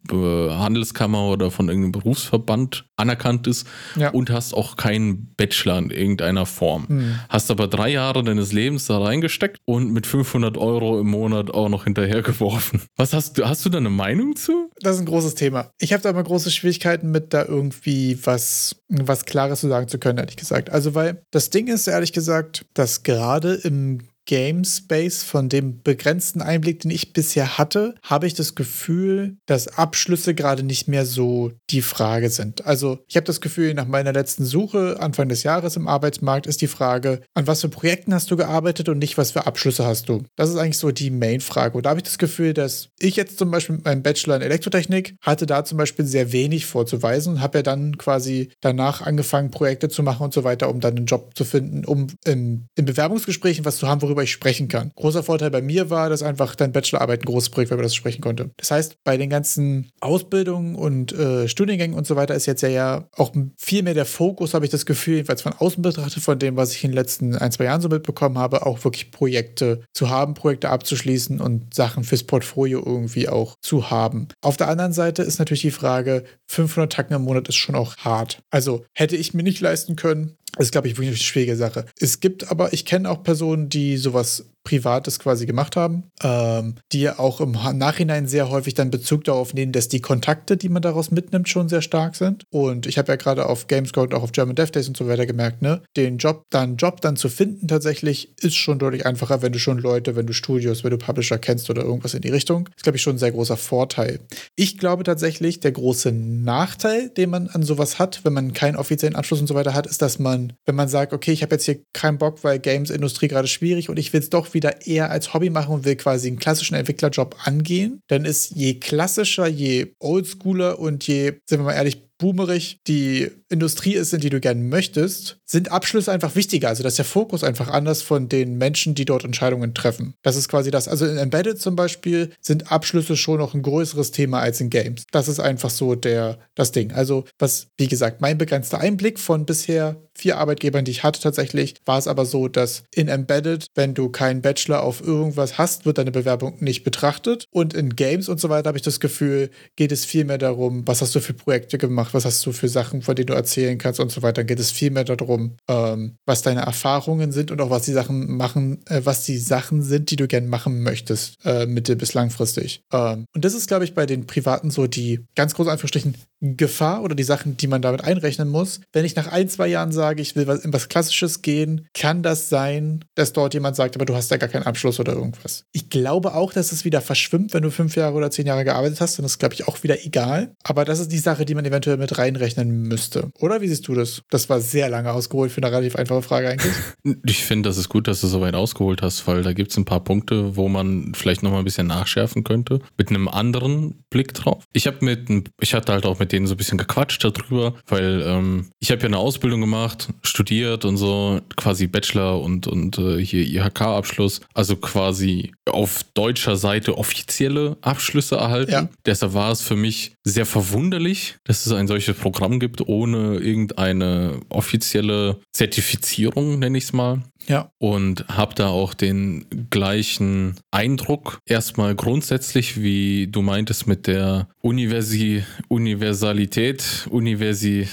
[SPEAKER 1] Handelskammer oder von irgendeinem Berufsverband anerkannt ist ja. und hast auch keinen Bachelor in irgendeiner Form. Mhm. Hast aber drei Jahre deines Lebens da reingesteckt und mit 500 Euro im Monat auch noch hinterhergeworfen. Was hast du, hast du da eine Meinung zu?
[SPEAKER 2] Das ist ein großes Thema. Ich habe da immer große Schwierigkeiten mit, da irgendwie was, was Klares zu sagen zu können, ehrlich gesagt. Also, weil das Ding ist, ehrlich gesagt, dass gerade im Game Space, von dem begrenzten Einblick, den ich bisher hatte, habe ich das Gefühl, dass Abschlüsse gerade nicht mehr so die Frage sind. Also ich habe das Gefühl, nach meiner letzten Suche Anfang des Jahres im Arbeitsmarkt ist die Frage, an was für Projekten hast du gearbeitet und nicht, was für Abschlüsse hast du. Das ist eigentlich so die Main-Frage. Und da habe ich das Gefühl, dass ich jetzt zum Beispiel mit meinem Bachelor in Elektrotechnik hatte da zum Beispiel sehr wenig vorzuweisen und habe ja dann quasi danach angefangen, Projekte zu machen und so weiter, um dann einen Job zu finden, um in, in Bewerbungsgesprächen was zu haben, worüber worüber ich sprechen kann. Großer Vorteil bei mir war, dass einfach dein Bachelorarbeit ein großes Projekt war, über das ich sprechen konnte. Das heißt, bei den ganzen Ausbildungen und äh, Studiengängen und so weiter ist jetzt ja, ja auch viel mehr der Fokus, habe ich das Gefühl, jedenfalls von außen betrachtet, von dem, was ich in den letzten ein, zwei Jahren so mitbekommen habe, auch wirklich Projekte zu haben, Projekte abzuschließen und Sachen fürs Portfolio irgendwie auch zu haben. Auf der anderen Seite ist natürlich die Frage, 500 Tacken im Monat ist schon auch hart. Also hätte ich mir nicht leisten können, das ist, glaube ich, wirklich eine schwierige Sache. Es gibt aber, ich kenne auch Personen, die sowas Privates quasi gemacht haben, ähm, die auch im Nachhinein sehr häufig dann Bezug darauf nehmen, dass die Kontakte, die man daraus mitnimmt, schon sehr stark sind. Und ich habe ja gerade auf Gamescom und auch auf German Dev Days und so weiter gemerkt, ne, den Job, dann Job dann zu finden tatsächlich ist schon deutlich einfacher, wenn du schon Leute, wenn du Studios, wenn du Publisher kennst oder irgendwas in die Richtung. Das ist, glaube ich, schon ein sehr großer Vorteil. Ich glaube tatsächlich, der große Nachteil, den man an sowas hat, wenn man keinen offiziellen Abschluss und so weiter hat, ist, dass man, wenn man sagt, okay, ich habe jetzt hier keinen Bock, weil Games-Industrie gerade schwierig und ich will es doch wieder eher als Hobby machen und will quasi einen klassischen Entwicklerjob angehen, dann ist je klassischer, je oldschooler und je, sind wir mal ehrlich, boomerig die Industrie ist, in die du gerne möchtest, sind Abschlüsse einfach wichtiger. Also, dass der Fokus einfach anders von den Menschen, die dort Entscheidungen treffen. Das ist quasi das. Also, in Embedded zum Beispiel sind Abschlüsse schon noch ein größeres Thema als in Games. Das ist einfach so der, das Ding. Also, was, wie gesagt, mein begrenzter Einblick von bisher vier Arbeitgebern, die ich hatte tatsächlich, war es aber so, dass in Embedded, wenn du keinen Bachelor auf irgendwas hast, wird deine Bewerbung nicht betrachtet. Und in Games und so weiter habe ich das Gefühl, geht es viel mehr darum, was hast du für Projekte gemacht, was hast du für Sachen, von denen du erzählen kannst und so weiter. Dann geht es viel mehr darum, ähm, was deine Erfahrungen sind und auch was die Sachen machen, äh, was die Sachen sind, die du gern machen möchtest, äh, mittel- bis langfristig. Ähm, und das ist, glaube ich, bei den Privaten so die ganz große Anführungsstrichen Gefahr oder die Sachen, die man damit einrechnen muss. Wenn ich nach ein, zwei Jahren sage, ich will was, in was Klassisches gehen, kann das sein, dass dort jemand sagt, aber du hast ja gar keinen Abschluss oder irgendwas. Ich glaube auch, dass es wieder verschwimmt, wenn du fünf Jahre oder zehn Jahre gearbeitet hast, dann ist, glaube ich, auch wieder egal. Aber das ist die Sache, die man eventuell mit reinrechnen müsste. Oder wie siehst du das? Das war sehr lange ausgeholt für eine relativ einfache Frage eigentlich.
[SPEAKER 1] Ich finde, das ist gut, dass du so weit ausgeholt hast, weil da gibt es ein paar Punkte, wo man vielleicht noch mal ein bisschen nachschärfen könnte, mit einem anderen Blick drauf. Ich habe mit, ich hatte halt auch mit denen so ein bisschen gequatscht darüber, weil ähm, ich habe ja eine Ausbildung gemacht, studiert und so, quasi Bachelor und, und äh, hier IHK-Abschluss, also quasi auf deutscher Seite offizielle Abschlüsse erhalten. Ja. Deshalb war es für mich sehr verwunderlich, dass es ein solches Programm gibt, ohne irgendeine offizielle Zertifizierung, nenne ich es mal.
[SPEAKER 2] Ja.
[SPEAKER 1] Und habe da auch den gleichen Eindruck. Erstmal grundsätzlich, wie du meintest, mit der Universi Universalität, Universi,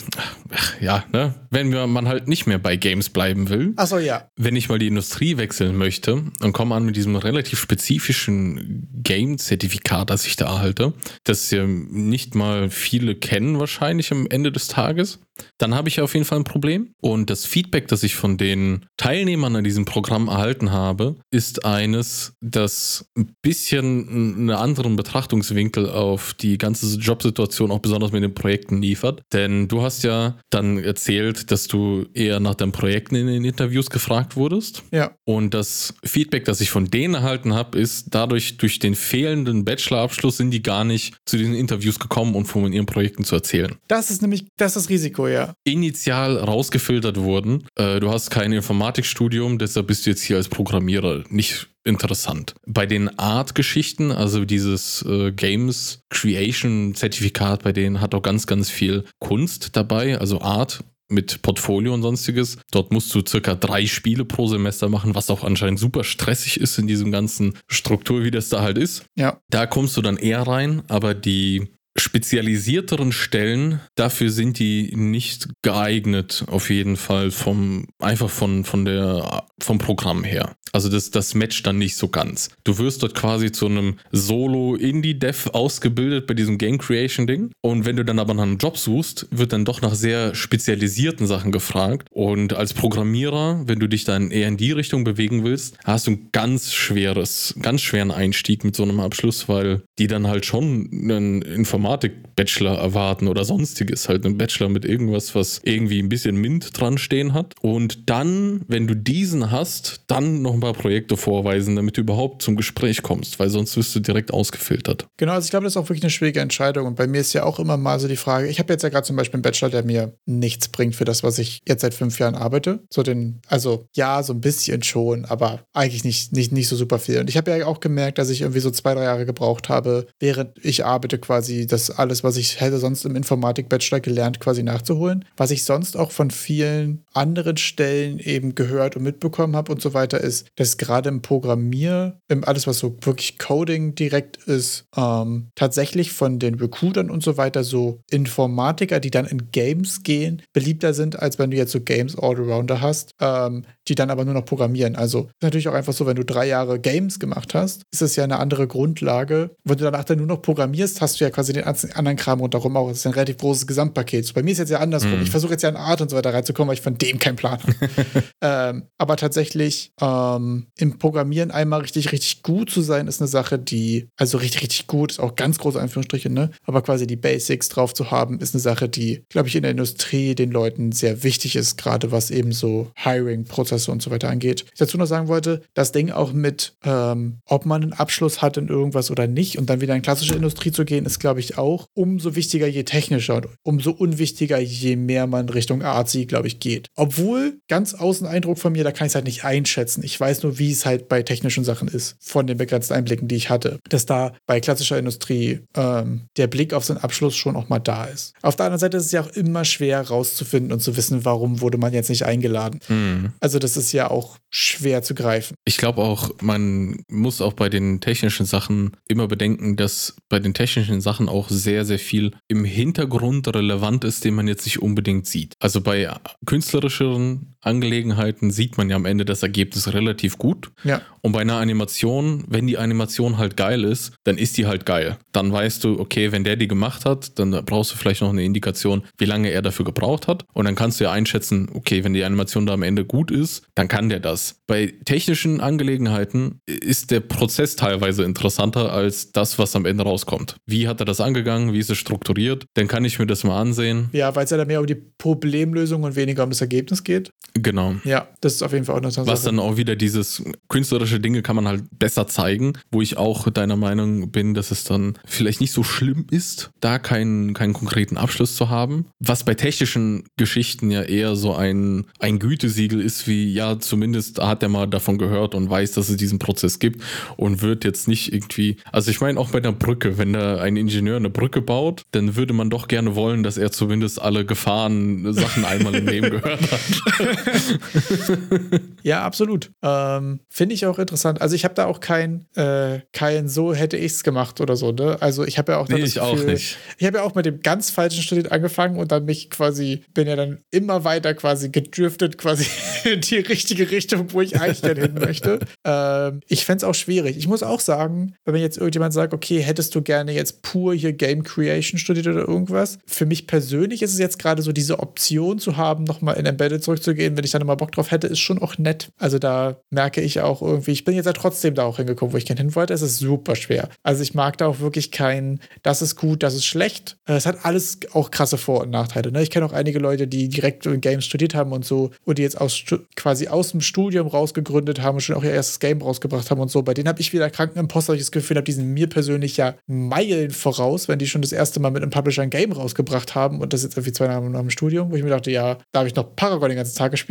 [SPEAKER 1] ja, ne? Wenn man halt nicht mehr bei Games bleiben will.
[SPEAKER 2] Achso, ja.
[SPEAKER 1] Wenn ich mal die Industrie wechseln möchte und komme an mit diesem relativ spezifischen Game-Zertifikat, das ich da erhalte, das ja nicht mal viele kennen wahrscheinlich am Ende des Tages, dann habe ich auf jeden Fall ein Problem. Und das Feedback, das ich von den Teilnehmern an diesem Programm erhalten habe, ist eines, das ein bisschen einen anderen Betrachtungswinkel auf die ganze Jobsituation auch besonders mit den Projekten liefert. Denn du hast ja dann erzählt, dass du eher nach deinen Projekten in den Interviews gefragt wurdest.
[SPEAKER 2] Ja.
[SPEAKER 1] Und das Feedback, das ich von denen erhalten habe, ist dadurch, durch den fehlenden Bachelorabschluss sind die gar nicht zu diesen Interviews gekommen, um von ihren Projekten zu erzählen.
[SPEAKER 2] Das ist nämlich, das ist Risiko, ja.
[SPEAKER 1] Initial rausgefiltert wurden. Äh, du hast kein Informatikstudium, deshalb bist du jetzt hier als Programmierer nicht interessant. Bei den Art-Geschichten, also dieses äh, Games Creation Zertifikat, bei denen hat auch ganz, ganz viel Kunst dabei, also Art mit Portfolio und sonstiges. Dort musst du circa drei Spiele pro Semester machen, was auch anscheinend super stressig ist in diesem ganzen Struktur, wie das da halt ist.
[SPEAKER 2] Ja.
[SPEAKER 1] Da kommst du dann eher rein, aber die spezialisierteren Stellen, dafür sind die nicht geeignet, auf jeden Fall vom, einfach von, von der, vom Programm her. Also das, das matcht dann nicht so ganz. Du wirst dort quasi zu einem Solo-Indie-Dev ausgebildet bei diesem Game Creation-Ding. Und wenn du dann aber nach einem Job suchst, wird dann doch nach sehr spezialisierten Sachen gefragt. Und als Programmierer, wenn du dich dann eher in die Richtung bewegen willst, hast du ein ganz schweres, ganz schweren Einstieg mit so einem Abschluss, weil die dann halt schon einen Informatik-Bachelor erwarten oder sonstiges. Halt einen Bachelor mit irgendwas, was irgendwie ein bisschen Mint dran stehen hat. Und dann, wenn du diesen hast, dann noch ein paar Projekte vorweisen, damit du überhaupt zum Gespräch kommst, weil sonst wirst du direkt ausgefiltert.
[SPEAKER 2] Genau, also ich glaube, das ist auch wirklich eine schwierige Entscheidung. Und bei mir ist ja auch immer mal so die Frage, ich habe jetzt ja gerade zum Beispiel einen Bachelor, der mir nichts bringt für das, was ich jetzt seit fünf Jahren arbeite. So den, also ja, so ein bisschen schon, aber eigentlich nicht, nicht, nicht so super viel. Und ich habe ja auch gemerkt, dass ich irgendwie so zwei, drei Jahre gebraucht habe, während ich arbeite, quasi das alles, was ich hätte sonst im Informatik-Bachelor gelernt, quasi nachzuholen. Was ich sonst auch von vielen anderen Stellen eben gehört und mitbekommen habe und so weiter, ist, dass gerade im Programmier, im alles, was so wirklich Coding direkt ist, ähm, tatsächlich von den Recruitern und so weiter so Informatiker, die dann in Games gehen, beliebter sind, als wenn du jetzt so Games Allrounder hast, ähm, die dann aber nur noch programmieren. Also ist natürlich auch einfach so, wenn du drei Jahre Games gemacht hast, ist das ja eine andere Grundlage. Wenn du danach dann nur noch programmierst, hast du ja quasi den anderen Kram rundherum auch. Das ist ein relativ großes Gesamtpaket. So, bei mir ist jetzt ja andersrum. Mhm. Ich versuche jetzt ja in Art und so weiter reinzukommen, weil ich von dem keinen Plan habe. ähm, aber tatsächlich ähm, im Programmieren einmal richtig, richtig gut zu sein, ist eine Sache, die, also richtig, richtig gut, ist auch ganz große Anführungsstriche, ne? Aber quasi die Basics drauf zu haben, ist eine Sache, die, glaube ich, in der Industrie den Leuten sehr wichtig ist, gerade was eben so Hiring-Prozesse und so weiter angeht. Ich dazu noch sagen wollte, das Ding auch mit, ähm, ob man einen Abschluss hat in irgendwas oder nicht und dann wieder in klassische Industrie zu gehen, ist, glaube ich, auch umso wichtiger, je technischer und umso unwichtiger, je mehr man Richtung Artsy, glaube ich, geht. Obwohl, ganz Außeneindruck von mir, da kann ich es halt nicht einschätzen. Ich weiß nur, wie es halt bei technischen Sachen ist, von den begrenzten Einblicken, die ich hatte, dass da bei klassischer Industrie ähm, der Blick auf seinen Abschluss schon auch mal da ist. Auf der anderen Seite ist es ja auch immer schwer rauszufinden und zu wissen, warum wurde man jetzt nicht eingeladen. Mhm. Also das ist ja auch schwer zu greifen.
[SPEAKER 1] Ich glaube auch, man muss auch bei den technischen Sachen immer bedenken, dass bei den technischen Sachen auch sehr, sehr viel im Hintergrund relevant ist, den man jetzt nicht unbedingt sieht. Also bei künstlerischeren Angelegenheiten sieht man ja am Ende das Ergebnis relativ gut.
[SPEAKER 2] Ja.
[SPEAKER 1] Und bei einer Animation, wenn die Animation halt geil ist, dann ist die halt geil. Dann weißt du, okay, wenn der die gemacht hat, dann brauchst du vielleicht noch eine Indikation, wie lange er dafür gebraucht hat. Und dann kannst du ja einschätzen, okay, wenn die Animation da am Ende gut ist, dann kann der das. Bei technischen Angelegenheiten ist der Prozess teilweise interessanter als das, was am Ende rauskommt. Wie hat er das angegangen? Wie ist es strukturiert? Dann kann ich mir das mal ansehen.
[SPEAKER 2] Ja, weil es ja dann mehr um die Problemlösung und weniger um das Ergebnis geht.
[SPEAKER 1] Genau.
[SPEAKER 2] Ja, das ist auf jeden Fall auch eine
[SPEAKER 1] Sache. Was dann auch wieder dieses künstlerische Dinge kann man halt besser zeigen, wo ich auch deiner Meinung bin, dass es dann vielleicht nicht so schlimm ist, da keinen, keinen konkreten Abschluss zu haben. Was bei technischen Geschichten ja eher so ein, ein Gütesiegel ist, wie ja, zumindest hat er mal davon gehört und weiß, dass es diesen Prozess gibt und wird jetzt nicht irgendwie, also ich meine auch bei einer Brücke, wenn da ein Ingenieur eine Brücke baut, dann würde man doch gerne wollen, dass er zumindest alle Gefahren, Sachen einmal im Leben gehört hat.
[SPEAKER 2] ja, absolut. Ähm, Finde ich auch interessant. Also ich habe da auch kein, äh, kein so hätte ich es gemacht oder so. Ne? Also ich habe ja auch
[SPEAKER 1] nee, ich Gefühl, auch nicht.
[SPEAKER 2] Ich habe ja auch mit dem ganz falschen Studium angefangen und dann mich quasi bin ja dann immer weiter quasi gedriftet quasi in die richtige Richtung, wo ich eigentlich dann hin möchte. Ähm, ich fände es auch schwierig. Ich muss auch sagen, wenn mir jetzt irgendjemand sagt, okay, hättest du gerne jetzt pur hier Game Creation studiert oder irgendwas, für mich persönlich ist es jetzt gerade so diese Option zu haben, nochmal in Embedded zurückzugehen, wenn ich dann immer Bock drauf hätte, ist schon auch nett. Also da merke ich auch irgendwie, ich bin jetzt ja trotzdem da auch hingekommen, wo ich gerne hin wollte. Es ist super schwer. Also ich mag da auch wirklich kein, das ist gut, das ist schlecht. Es hat alles auch krasse Vor- und Nachteile. Ne? Ich kenne auch einige Leute, die direkt in Games studiert haben und so und die jetzt aus, quasi aus dem Studium rausgegründet haben und schon auch ihr erstes Game rausgebracht haben und so. Bei denen habe ich wieder Krankenimposter, ich das Gefühl habe, die sind mir persönlich ja Meilen voraus, wenn die schon das erste Mal mit einem Publisher ein Game rausgebracht haben und das jetzt irgendwie zwei Jahre nach dem Studium, wo ich mir dachte, ja, da habe ich noch Paragon den ganzen Tag gespielt.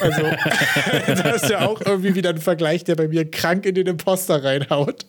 [SPEAKER 2] Also, das ist ja auch irgendwie wieder ein Vergleich, der bei mir krank in den Imposter reinhaut.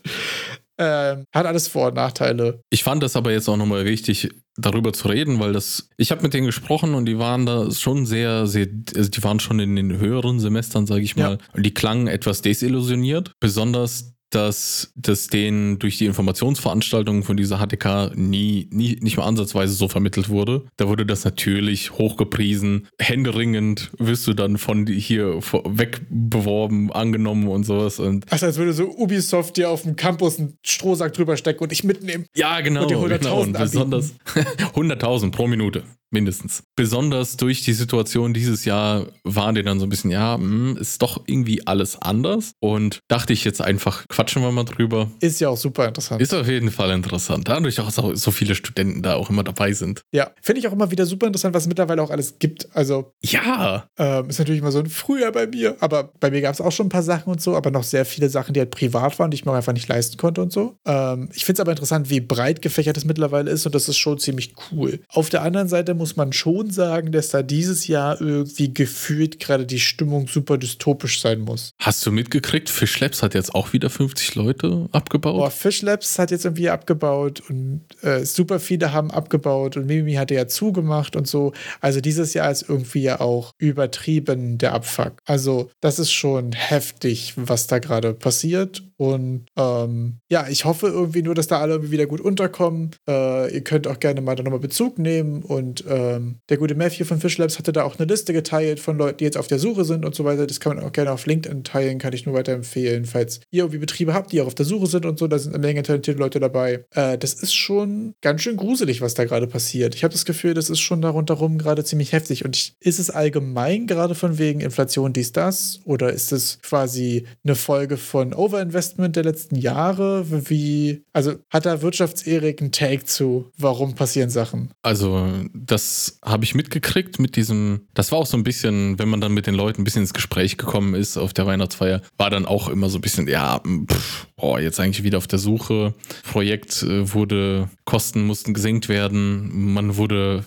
[SPEAKER 2] Ähm, hat alles Vor- und Nachteile.
[SPEAKER 1] Ich fand das aber jetzt auch nochmal wichtig, darüber zu reden, weil das, ich habe mit denen gesprochen und die waren da schon sehr, sehr, also die waren schon in den höheren Semestern, sage ich mal, ja. und die klangen etwas desillusioniert. Besonders dass das denen durch die Informationsveranstaltungen von dieser HTK nie, nie, nicht mal ansatzweise so vermittelt wurde. Da wurde das natürlich hochgepriesen, händeringend wirst du dann von hier wegbeworben, angenommen und sowas. Und
[SPEAKER 2] also als würde so Ubisoft dir auf dem Campus einen Strohsack drüber stecken und ich mitnehmen.
[SPEAKER 1] Ja, genau. Und die 100.000 genau. besonders 100.000 pro Minute mindestens. Besonders durch die Situation dieses Jahr waren die dann so ein bisschen, ja, mh, hm, ist doch irgendwie alles anders. Und dachte ich jetzt einfach, quatschen wir mal drüber.
[SPEAKER 2] Ist ja auch super interessant.
[SPEAKER 1] Ist auf jeden Fall interessant. Dadurch auch so viele Studenten da auch immer dabei sind.
[SPEAKER 2] Ja, finde ich auch immer wieder super interessant, was es mittlerweile auch alles gibt. Also,
[SPEAKER 1] ja.
[SPEAKER 2] Ähm, ist natürlich immer so ein Frühjahr bei mir, aber bei mir gab es auch schon ein paar Sachen und so, aber noch sehr viele Sachen, die halt privat waren, die ich mir einfach nicht leisten konnte und so. Ähm, ich finde es aber interessant, wie breit gefächert es mittlerweile ist und das ist schon ziemlich cool. Auf der anderen Seite muss man schon sagen, dass da dieses Jahr irgendwie gefühlt gerade die Stimmung super dystopisch sein muss.
[SPEAKER 1] Hast du mitgekriegt, Fish Labs hat jetzt auch wieder 50 Leute abgebaut?
[SPEAKER 2] Boah, Fish Labs hat jetzt irgendwie abgebaut und äh, super viele haben abgebaut und Mimi hatte ja zugemacht und so. Also dieses Jahr ist irgendwie ja auch übertrieben der Abfuck. Also das ist schon heftig, was da gerade passiert und ähm, ja, ich hoffe irgendwie nur, dass da alle irgendwie wieder gut unterkommen. Äh, ihr könnt auch gerne mal da nochmal Bezug nehmen. Und ähm, der gute Matthew von Fish Labs hatte da auch eine Liste geteilt von Leuten, die jetzt auf der Suche sind und so weiter. Das kann man auch gerne auf LinkedIn teilen, kann ich nur weiterempfehlen. Falls ihr irgendwie Betriebe habt, die auch auf der Suche sind und so, da sind eine Menge talentierte Leute dabei. Äh, das ist schon ganz schön gruselig, was da gerade passiert. Ich habe das Gefühl, das ist schon darunter rum gerade ziemlich heftig. Und ich, ist es allgemein gerade von wegen Inflation dies, das? Oder ist es quasi eine Folge von Overinvestment? Investment der letzten Jahre? Wie, also hat da Wirtschaftserik einen Take zu, warum passieren Sachen?
[SPEAKER 1] Also, das habe ich mitgekriegt mit diesem, das war auch so ein bisschen, wenn man dann mit den Leuten ein bisschen ins Gespräch gekommen ist auf der Weihnachtsfeier, war dann auch immer so ein bisschen, ja, pff, boah, jetzt eigentlich wieder auf der Suche. Projekt äh, wurde, Kosten mussten gesenkt werden, man wurde,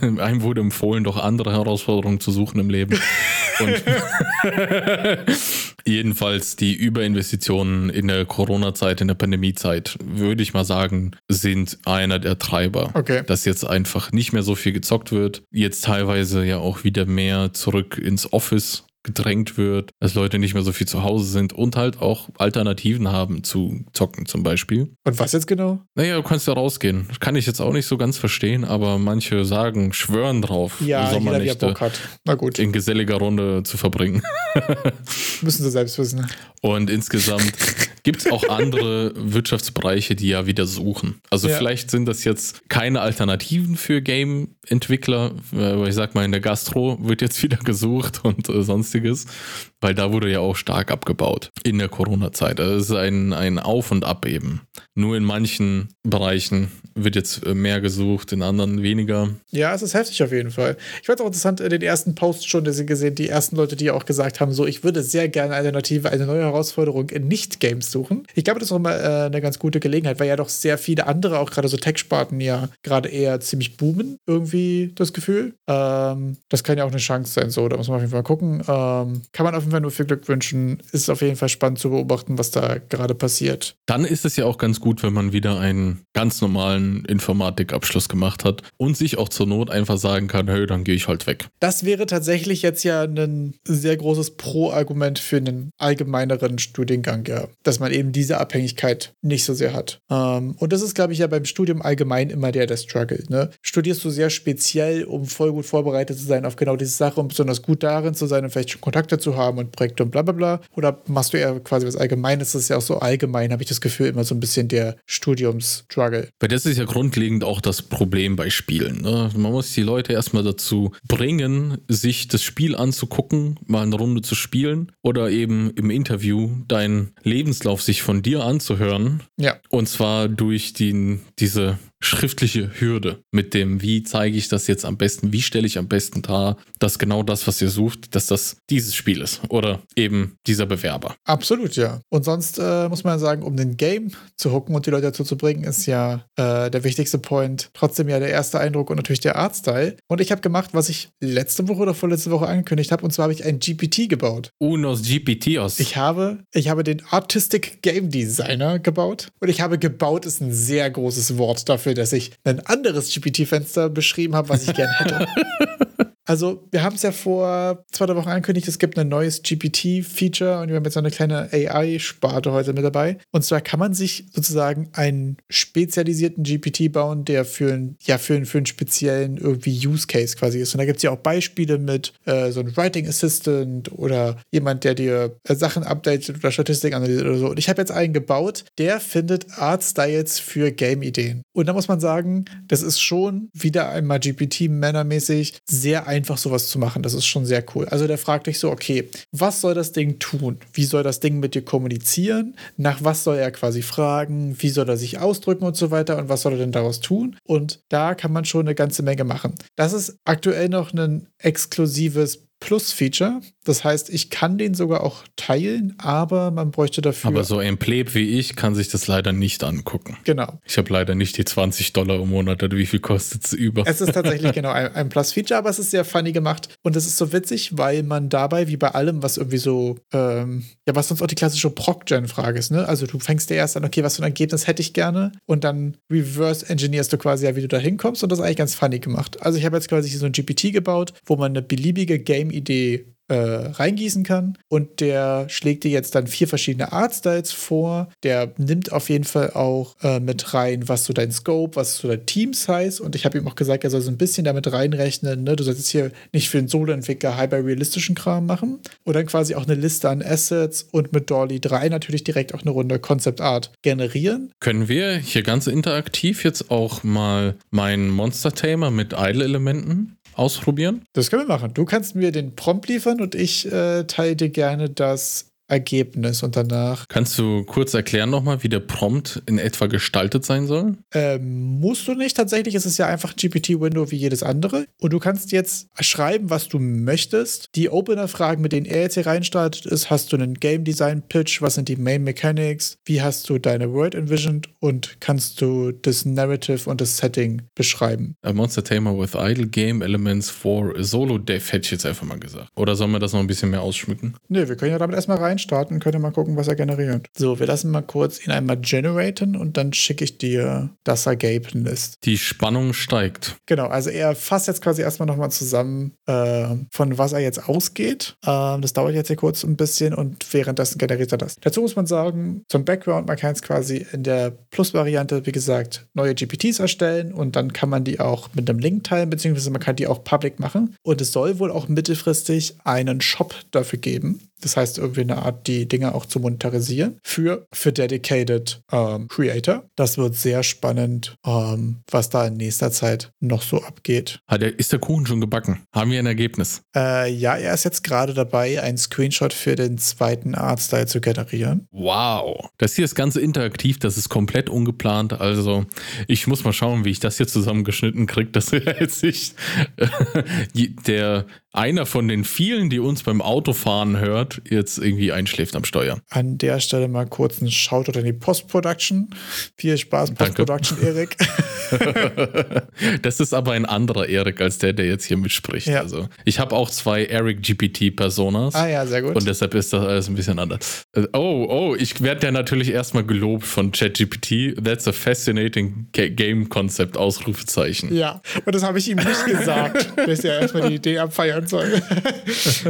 [SPEAKER 1] einem wurde empfohlen, doch andere Herausforderungen zu suchen im Leben. Und jedenfalls die Überinvestitionen in der Corona-Zeit, in der Pandemie-Zeit, würde ich mal sagen, sind einer der Treiber.
[SPEAKER 2] Okay.
[SPEAKER 1] Dass jetzt einfach nicht mehr so viel gezockt wird. Jetzt teilweise ja auch wieder mehr zurück ins Office gedrängt wird, dass Leute nicht mehr so viel zu Hause sind und halt auch Alternativen haben zu zocken zum Beispiel.
[SPEAKER 2] Und was jetzt genau?
[SPEAKER 1] Naja, du kannst ja rausgehen. Kann ich jetzt auch nicht so ganz verstehen, aber manche sagen, schwören drauf,
[SPEAKER 2] ja, Sommernächte jeder, Bock hat. Na gut.
[SPEAKER 1] in geselliger Runde zu verbringen.
[SPEAKER 2] Müssen sie selbst wissen.
[SPEAKER 1] Und insgesamt gibt es auch andere Wirtschaftsbereiche, die ja wieder suchen. Also ja. vielleicht sind das jetzt keine Alternativen für Game-Entwickler, aber ich sag mal, in der Gastro wird jetzt wieder gesucht und äh, sonstiges. Weil da wurde ja auch stark abgebaut in der Corona-Zeit. Also es ist ein, ein Auf und Ab eben. Nur in manchen Bereichen wird jetzt äh, mehr gesucht, in anderen weniger.
[SPEAKER 2] Ja, es ist heftig auf jeden Fall. Ich fand es auch interessant, in den ersten Posts schon gesehen, die ersten Leute, die auch gesagt haben, so, ich würde sehr gerne eine Alternative, eine neue Herausforderung in Nicht-Games suchen. Ich glaube, das ist auch mal äh, eine ganz gute Gelegenheit, weil ja doch sehr viele andere, auch gerade so Tech-Sparten, ja gerade eher ziemlich boomen, irgendwie das Gefühl. Ähm, das kann ja auch eine Chance sein, so, da muss man auf jeden Fall gucken. Ähm, kann man auf jeden Fall nur viel Glück wünschen. Ist auf jeden Fall spannend zu beobachten, was da gerade passiert.
[SPEAKER 1] Dann ist es ja auch ganz gut, wenn man wieder einen ganz normalen Informatikabschluss gemacht hat und sich auch zur Not einfach sagen kann, hey, dann gehe ich halt weg.
[SPEAKER 2] Das wäre tatsächlich jetzt ja ein sehr großes Pro-Argument für einen allgemeineren Studiengang, ja. Dass man eben diese Abhängigkeit nicht so sehr hat. Ähm, und das ist, glaube ich, ja beim Studium allgemein immer der, der struggelt. Ne? Studierst du sehr speziell, um voll gut vorbereitet zu sein auf genau diese Sache, um besonders gut darin zu sein und vielleicht schon Kontakte zu haben und Projekte und bla bla bla? Oder machst du eher quasi was Allgemeines? Das ist ja auch so allgemein, habe ich das Gefühl, immer so ein bisschen der Studiums-Struggle.
[SPEAKER 1] Weil das ist ja grundlegend auch das Problem bei Spielen. Ne? Man muss die Leute erstmal dazu bringen, sich das Spiel anzugucken, mal eine Runde zu spielen oder eben im Interview deinen Lebenslauf sich von dir anzuhören.
[SPEAKER 2] Ja.
[SPEAKER 1] Und zwar durch die, diese schriftliche Hürde mit dem, wie zeige ich das jetzt am besten, wie stelle ich am besten dar, dass genau das, was ihr sucht, dass das dieses Spiel ist oder eben dieser Bewerber.
[SPEAKER 2] Absolut, ja. Und sonst äh, muss man sagen, um den Game zu hucken und die Leute dazu zu bringen, ist ja äh, der wichtigste Point trotzdem ja der erste Eindruck und natürlich der Artstyle. Und ich habe gemacht, was ich letzte Woche oder vorletzte Woche angekündigt habe, und zwar habe ich ein GPT gebaut.
[SPEAKER 1] Unos GPTos.
[SPEAKER 2] Ich habe, ich habe den Artistic Game Designer gebaut. Und ich habe gebaut, ist ein sehr großes Wort dafür dafür, dass ich ein anderes GPT-Fenster beschrieben habe, was ich gerne hätte. Also, wir haben es ja vor zwei drei Wochen angekündigt, es gibt ein neues GPT-Feature und wir haben jetzt so eine kleine AI-Sparte heute mit dabei. Und zwar kann man sich sozusagen einen spezialisierten GPT bauen, der für, ein, ja, für, einen, für einen speziellen irgendwie Use Case quasi ist. Und da gibt es ja auch Beispiele mit äh, so einem Writing Assistant oder jemand, der dir äh, Sachen updatet oder Statistik analysiert oder so. Und ich habe jetzt einen gebaut, der findet Art Styles für Game-Ideen. Und da muss man sagen, das ist schon wieder einmal GPT-männermäßig sehr einfach einfach sowas zu machen. Das ist schon sehr cool. Also der fragt dich so, okay, was soll das Ding tun? Wie soll das Ding mit dir kommunizieren? Nach was soll er quasi fragen? Wie soll er sich ausdrücken und so weiter? Und was soll er denn daraus tun? Und da kann man schon eine ganze Menge machen. Das ist aktuell noch ein exklusives Plus-Feature. Das heißt, ich kann den sogar auch teilen, aber man bräuchte dafür.
[SPEAKER 1] Aber so ein Pleb wie ich kann sich das leider nicht angucken.
[SPEAKER 2] Genau.
[SPEAKER 1] Ich habe leider nicht die 20 Dollar im Monat oder wie viel kostet es über.
[SPEAKER 2] Es ist tatsächlich genau ein, ein Plus-Feature, aber es ist sehr funny gemacht und es ist so witzig, weil man dabei, wie bei allem, was irgendwie so, ähm, ja, was sonst auch die klassische Proc-Gen-Frage ist, ne? Also du fängst dir erst an, okay, was für ein Ergebnis hätte ich gerne und dann reverse-engineerst du quasi ja, wie du da hinkommst und das ist eigentlich ganz funny gemacht. Also ich habe jetzt quasi so ein GPT gebaut, wo man eine beliebige Game Game-Idee äh, reingießen kann. Und der schlägt dir jetzt dann vier verschiedene Artstyles vor. Der nimmt auf jeden Fall auch äh, mit rein, was so dein Scope, was so dein Team-Size. Und ich habe ihm auch gesagt, er soll so ein bisschen damit reinrechnen. Ne? Du sollst jetzt hier nicht für den Solo-Entwickler hyper-realistischen Kram machen. Und dann quasi auch eine Liste an Assets und mit Dolly 3 natürlich direkt auch eine Runde Concept Art generieren.
[SPEAKER 1] Können wir hier ganz interaktiv jetzt auch mal meinen Monster-Tamer mit Idle-Elementen ausprobieren?
[SPEAKER 2] Das können wir machen. Du kannst mir den Prompt liefern und ich äh, teile dir gerne das Ergebnis und danach.
[SPEAKER 1] Kannst du kurz erklären nochmal, wie der Prompt in etwa gestaltet sein soll?
[SPEAKER 2] Ähm, musst du nicht. Tatsächlich ist es ja einfach GPT-Window wie jedes andere. Und du kannst jetzt schreiben, was du möchtest. Die Opener-Fragen, mit denen er jetzt hier reinstartet, ist: Hast du einen Game Design Pitch? Was sind die Main Mechanics? Wie hast du deine World envisioned? Und kannst du das Narrative und das Setting beschreiben?
[SPEAKER 1] A Monster Tamer with Idle Game Elements for Solo Dev, hätte ich jetzt einfach mal gesagt. Oder sollen wir das noch ein bisschen mehr ausschmücken?
[SPEAKER 2] Nö, wir können ja damit erstmal rein reinstarten, könnt ihr mal gucken, was er generiert. So, wir lassen mal kurz ihn einmal generaten und dann schicke ich dir das Ergebnis.
[SPEAKER 1] Die Spannung steigt.
[SPEAKER 2] Genau, also er fasst jetzt quasi erstmal nochmal zusammen, äh, von was er jetzt ausgeht. Äh, das dauert jetzt hier kurz ein bisschen und währenddessen generiert er das. Dazu muss man sagen, zum Background, man kann jetzt quasi in der Plus-Variante, wie gesagt, neue GPTs erstellen und dann kann man die auch mit einem Link teilen, beziehungsweise man kann die auch public machen. Und es soll wohl auch mittelfristig einen Shop dafür geben. Das heißt, irgendwie eine Art, die Dinge auch zu monetarisieren für, für Dedicated ähm, Creator. Das wird sehr spannend, ähm, was da in nächster Zeit noch so abgeht.
[SPEAKER 1] Hat der, ist der Kuchen schon gebacken? Haben wir ein Ergebnis?
[SPEAKER 2] Äh, ja, er ist jetzt gerade dabei, einen Screenshot für den zweiten Artstyle zu generieren.
[SPEAKER 1] Wow. Das hier ist ganz interaktiv, das ist komplett ungeplant. Also ich muss mal schauen, wie ich das hier zusammengeschnitten kriege, dass er jetzt nicht der einer von den vielen, die uns beim Autofahren hört, jetzt irgendwie einschläft am Steuer.
[SPEAKER 2] An der Stelle mal kurz ein Shoutout in die Post-Production. Viel Spaß, Post-Production, Erik.
[SPEAKER 1] das ist aber ein anderer Erik als der, der jetzt hier mitspricht. Ja. Also ich habe auch zwei Eric GPT-Personas.
[SPEAKER 2] Ah ja, sehr gut.
[SPEAKER 1] Und deshalb ist das alles ein bisschen anders. Oh, oh, ich werde ja natürlich erstmal gelobt von ChatGPT. That's a fascinating game concept, Ausrufezeichen.
[SPEAKER 2] Ja, und das habe ich ihm nicht gesagt, bis er erstmal die Idee abfeiern soll.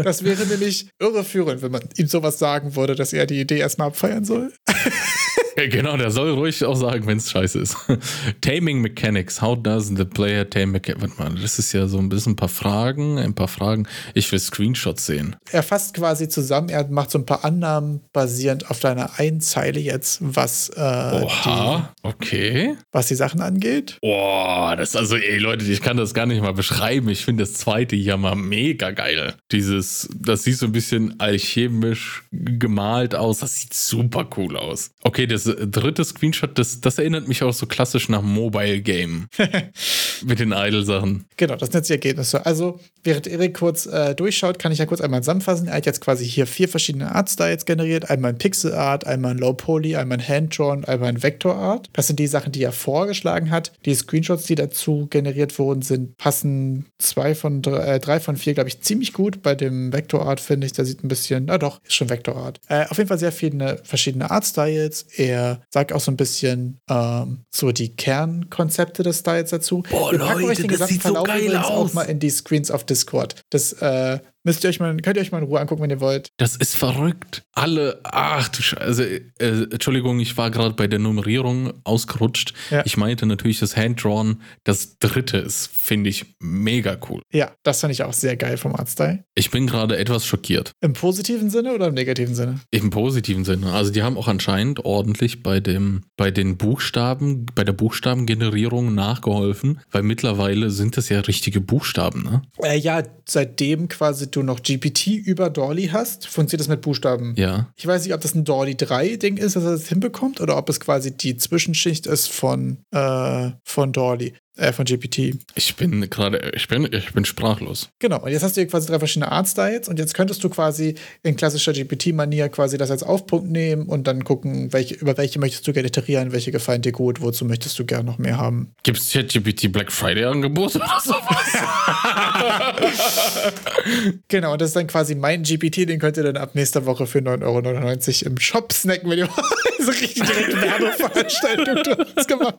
[SPEAKER 2] Das wäre nämlich irreführend, wenn man ihm sowas sagen würde, dass er die Idee erstmal abfeiern soll.
[SPEAKER 1] Genau, der soll ruhig auch sagen, wenn es scheiße ist. Taming Mechanics. How does the player tame mechanics? Warte mal, das ist ja so ein bisschen ein paar Fragen, ein paar Fragen. Ich will Screenshots sehen.
[SPEAKER 2] Er fasst quasi zusammen, er macht so ein paar Annahmen basierend auf deiner Einzeile jetzt, was äh,
[SPEAKER 1] Oha, die, okay.
[SPEAKER 2] Was die Sachen angeht.
[SPEAKER 1] Boah, das also, ey Leute, ich kann das gar nicht mal beschreiben. Ich finde das zweite hier mal mega geil. Dieses, das sieht so ein bisschen alchemisch gemalt aus. Das sieht super cool aus. Okay, das dritte Screenshot, das, das erinnert mich auch so klassisch nach Mobile Game. Mit den Idle-Sachen.
[SPEAKER 2] Genau, das sind jetzt die Ergebnisse. Also, während Erik kurz äh, durchschaut, kann ich ja kurz einmal zusammenfassen. Er hat jetzt quasi hier vier verschiedene Art-Styles generiert: einmal ein Pixel Art, einmal ein Low Poly, einmal ein Hand-Drawn, einmal ein Vector Art. Das sind die Sachen, die er vorgeschlagen hat. Die Screenshots, die dazu generiert wurden, sind passen zwei von drei, äh, drei von vier, glaube ich, ziemlich gut. Bei dem Vector Art finde ich, der sieht ein bisschen, na doch, ist schon Vector Art. Äh, auf jeden Fall sehr viele verschiedene Art-Styles. Er er sagt auch so ein bisschen ähm, so die Kernkonzepte des Styles dazu.
[SPEAKER 1] Boah, Wir packen Leute, euch den gesamten Verlauf so übrigens
[SPEAKER 2] aus. auch mal in die Screens auf Discord. Das äh, Müsst ihr euch mal, könnt ihr euch mal in Ruhe angucken, wenn ihr wollt.
[SPEAKER 1] Das ist verrückt. Alle, ach du Scheiße. Also, äh, Entschuldigung, ich war gerade bei der Nummerierung ausgerutscht. Ja. Ich meinte natürlich das Hand-Drawn. Das dritte ist, finde ich, mega cool.
[SPEAKER 2] Ja, das fand ich auch sehr geil vom Artstyle.
[SPEAKER 1] Ich bin gerade etwas schockiert.
[SPEAKER 2] Im positiven Sinne oder im negativen Sinne?
[SPEAKER 1] Im positiven Sinne. Also die haben auch anscheinend ordentlich bei dem, bei den Buchstaben, bei der Buchstabengenerierung nachgeholfen, weil mittlerweile sind das ja richtige Buchstaben, ne?
[SPEAKER 2] Äh, ja, seitdem quasi du noch GPT über Dolly hast, funktioniert das mit Buchstaben.
[SPEAKER 1] Ja.
[SPEAKER 2] Ich weiß nicht, ob das ein Dolly 3-Ding ist, dass er das hinbekommt, oder ob es quasi die Zwischenschicht ist von, äh, von Dolly. Äh, von GPT.
[SPEAKER 1] Ich bin gerade, ich bin, ich bin sprachlos.
[SPEAKER 2] Genau, und jetzt hast du hier quasi drei verschiedene Artstyles und jetzt könntest du quasi in klassischer GPT-Manier quasi das als Aufpunkt nehmen und dann gucken, welche, über welche möchtest du gerne iterieren, welche gefallen dir gut, wozu möchtest du gerne noch mehr haben.
[SPEAKER 1] Gibt es ChatGPT Black Friday-Angebot oder sowas?
[SPEAKER 2] genau, und das ist dann quasi mein GPT, den könnt ihr dann ab nächster Woche für 9,99 Euro im Shop snacken, wenn ihr so richtig direkt Werbeveranstaltung gemacht.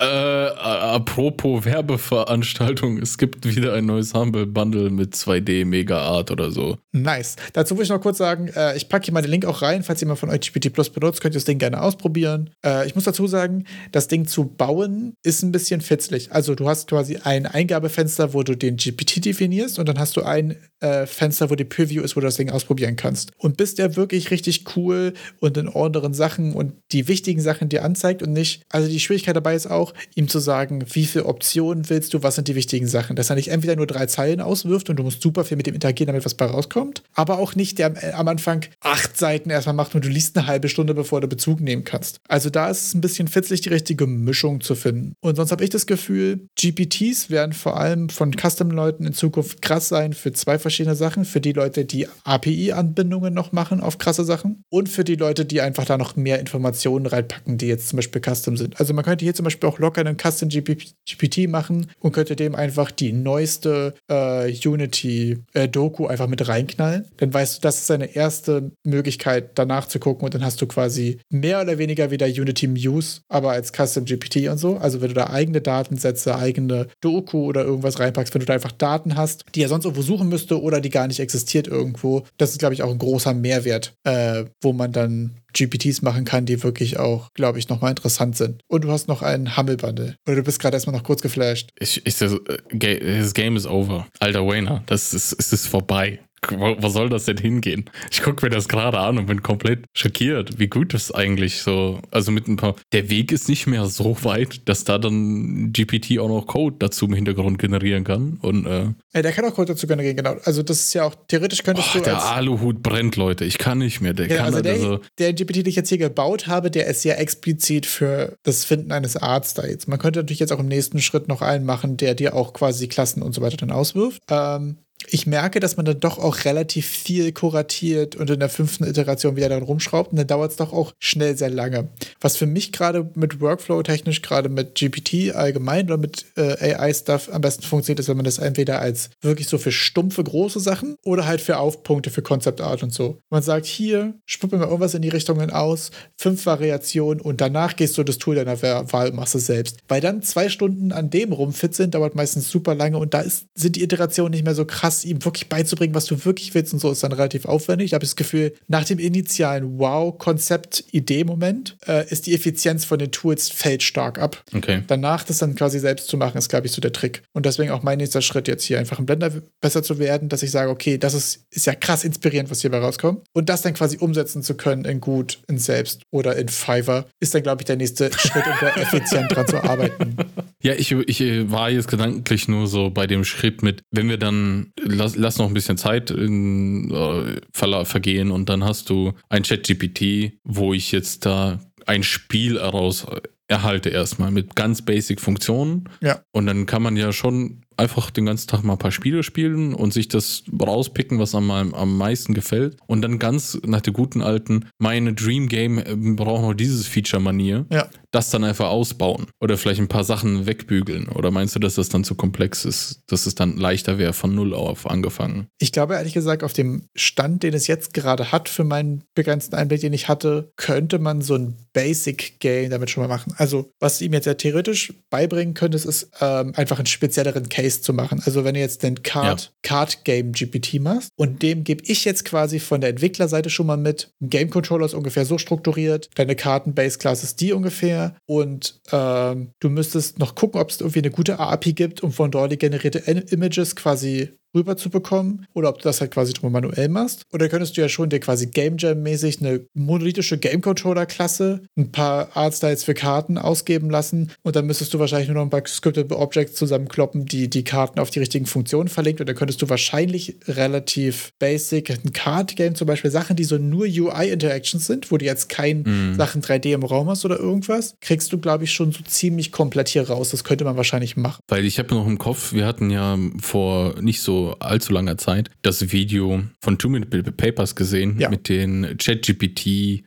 [SPEAKER 1] äh, apropos Werbeveranstaltung, es gibt wieder ein neues Humble Bundle mit 2D Mega Art oder so.
[SPEAKER 2] Nice. Dazu will ich noch kurz sagen, äh, ich packe hier mal den Link auch rein, falls jemand von euch GPT Plus benutzt, könnt ihr das Ding gerne ausprobieren. Äh, ich muss dazu sagen, das Ding zu bauen ist ein bisschen fitzlig. Also du hast quasi ein Eingabefenster, wo du den GPT definierst und dann hast du ein äh, Fenster, wo die Preview ist, wo du das Ding ausprobieren kannst. Und bis der wirklich richtig cool und in anderen Sachen und die wichtigen Sachen dir anzeigt und nicht, also die Schwierigkeit dabei ist auch, ihm zu sagen, sagen, wie viele Optionen willst du, was sind die wichtigen Sachen. Dass er nicht entweder nur drei Zeilen auswirft und du musst super viel mit dem interagieren, damit was bei rauskommt, aber auch nicht, der äh, am Anfang acht Seiten erstmal macht und du liest eine halbe Stunde, bevor du Bezug nehmen kannst. Also da ist es ein bisschen fitzig, die richtige Mischung zu finden. Und sonst habe ich das Gefühl, GPTs werden vor allem von Custom-Leuten in Zukunft krass sein für zwei verschiedene Sachen. Für die Leute, die API-Anbindungen noch machen auf krasse Sachen und für die Leute, die einfach da noch mehr Informationen reinpacken, die jetzt zum Beispiel Custom sind. Also man könnte hier zum Beispiel auch locker einen Custom GPT machen und könnte dem einfach die neueste äh, Unity-Doku äh, einfach mit reinknallen. Dann weißt du, das ist seine erste Möglichkeit, danach zu gucken und dann hast du quasi mehr oder weniger wieder Unity Muse, aber als Custom GPT und so. Also wenn du da eigene Datensätze, eigene Doku oder irgendwas reinpackst, wenn du da einfach Daten hast, die er sonst irgendwo suchen müsste oder die gar nicht existiert irgendwo, das ist, glaube ich, auch ein großer Mehrwert, äh, wo man dann GPTs machen kann, die wirklich auch, glaube ich, nochmal interessant sind. Und du hast noch einen Humble-Bundle. Oder du bist gerade erstmal noch kurz geflasht.
[SPEAKER 1] Ich, ich, das, das Game is over. Alter Wayner, das ist, ist, ist vorbei. Wo, wo soll das denn hingehen? Ich gucke mir das gerade an und bin komplett schockiert, wie gut das eigentlich so, also mit ein paar, der Weg ist nicht mehr so weit, dass da dann GPT auch noch Code dazu im Hintergrund generieren kann und äh,
[SPEAKER 2] ja, der kann auch Code dazu generieren, genau. Also das ist ja auch, theoretisch könntest
[SPEAKER 1] oh,
[SPEAKER 2] du
[SPEAKER 1] der Aluhut brennt, Leute, ich kann nicht mehr, der
[SPEAKER 2] ja,
[SPEAKER 1] kann
[SPEAKER 2] also der,
[SPEAKER 1] also,
[SPEAKER 2] der GPT, den ich jetzt hier gebaut habe, der ist ja explizit für das Finden eines Artstyles. Man könnte natürlich jetzt auch im nächsten Schritt noch einen machen, der dir auch quasi Klassen und so weiter dann auswirft. Ähm, ich merke, dass man dann doch auch relativ viel kuratiert und in der fünften Iteration wieder dann rumschraubt und dann dauert es doch auch schnell sehr lange. Was für mich gerade mit Workflow technisch, gerade mit GPT allgemein oder mit äh, AI-Stuff am besten funktioniert, ist, wenn man das entweder als wirklich so für stumpfe, große Sachen oder halt für Aufpunkte, für Concept Art und so. Man sagt, hier, spuck mir irgendwas in die Richtungen aus, fünf Variationen und danach gehst du das Tool deiner Wahl und machst es selbst. Weil dann zwei Stunden an dem rumfit sind, dauert meistens super lange und da ist, sind die Iterationen nicht mehr so krass ihm wirklich beizubringen, was du wirklich willst und so, ist dann relativ aufwendig. Ich habe das Gefühl, nach dem initialen Wow-Konzept-Idee-Moment äh, ist die Effizienz von den Tools fällt stark ab.
[SPEAKER 1] Okay.
[SPEAKER 2] Danach das dann quasi selbst zu machen, ist, glaube ich, so der Trick. Und deswegen auch mein nächster Schritt jetzt hier einfach im Blender besser zu werden, dass ich sage, okay, das ist, ist ja krass inspirierend, was hierbei rauskommt. Und das dann quasi umsetzen zu können in gut, in selbst oder in Fiverr, ist dann, glaube ich, der nächste Schritt, um da effizient dran zu arbeiten.
[SPEAKER 1] Ja, ich, ich war jetzt gedanklich nur so bei dem Schritt mit, wenn wir dann lass, lass noch ein bisschen Zeit in, äh, vergehen und dann hast du ein Chat-GPT, wo ich jetzt da ein Spiel heraus erhalte erstmal mit ganz basic Funktionen.
[SPEAKER 2] Ja.
[SPEAKER 1] Und dann kann man ja schon einfach den ganzen Tag mal ein paar Spiele spielen und sich das rauspicken, was einem am meisten gefällt. Und dann ganz nach der guten alten, meine Dream Game äh, braucht noch dieses Feature-Manier.
[SPEAKER 2] Ja.
[SPEAKER 1] Das dann einfach ausbauen oder vielleicht ein paar Sachen wegbügeln. Oder meinst du, dass das dann zu komplex ist, dass es dann leichter wäre, von null auf angefangen?
[SPEAKER 2] Ich glaube ehrlich gesagt, auf dem Stand, den es jetzt gerade hat, für meinen begrenzten Einblick, den ich hatte, könnte man so ein Basic-Game damit schon mal machen. Also, was ihm jetzt ja theoretisch beibringen könntest, ist ähm, einfach einen spezielleren Case Case zu machen. Also wenn du jetzt den Card, ja. Card Game GPT machst und dem gebe ich jetzt quasi von der Entwicklerseite schon mal mit, ein Game Controller ist ungefähr so strukturiert, deine Karten-Base-Class ist die ungefähr und ähm, du müsstest noch gucken, ob es irgendwie eine gute API gibt, um von dort die generierte Images quasi rüber zu bekommen oder ob du das halt quasi drüber manuell machst. Oder könntest du ja schon dir quasi Game Jam-mäßig eine monolithische Game Controller-Klasse, ein paar Artstyles für Karten ausgeben lassen und dann müsstest du wahrscheinlich nur noch ein paar Scripted Objects zusammenkloppen, die die Karten auf die richtigen Funktionen verlinkt und dann könntest du wahrscheinlich relativ basic ein Card-Game zum Beispiel Sachen, die so nur UI-Interactions sind, wo du jetzt kein mm. Sachen 3D im Raum hast oder irgendwas, kriegst du glaube ich schon so ziemlich komplett hier raus. Das könnte man wahrscheinlich machen.
[SPEAKER 1] Weil ich habe noch im Kopf, wir hatten ja vor nicht so allzu langer Zeit das Video von Two Minute Papers gesehen ja. mit den ChatGPT äh,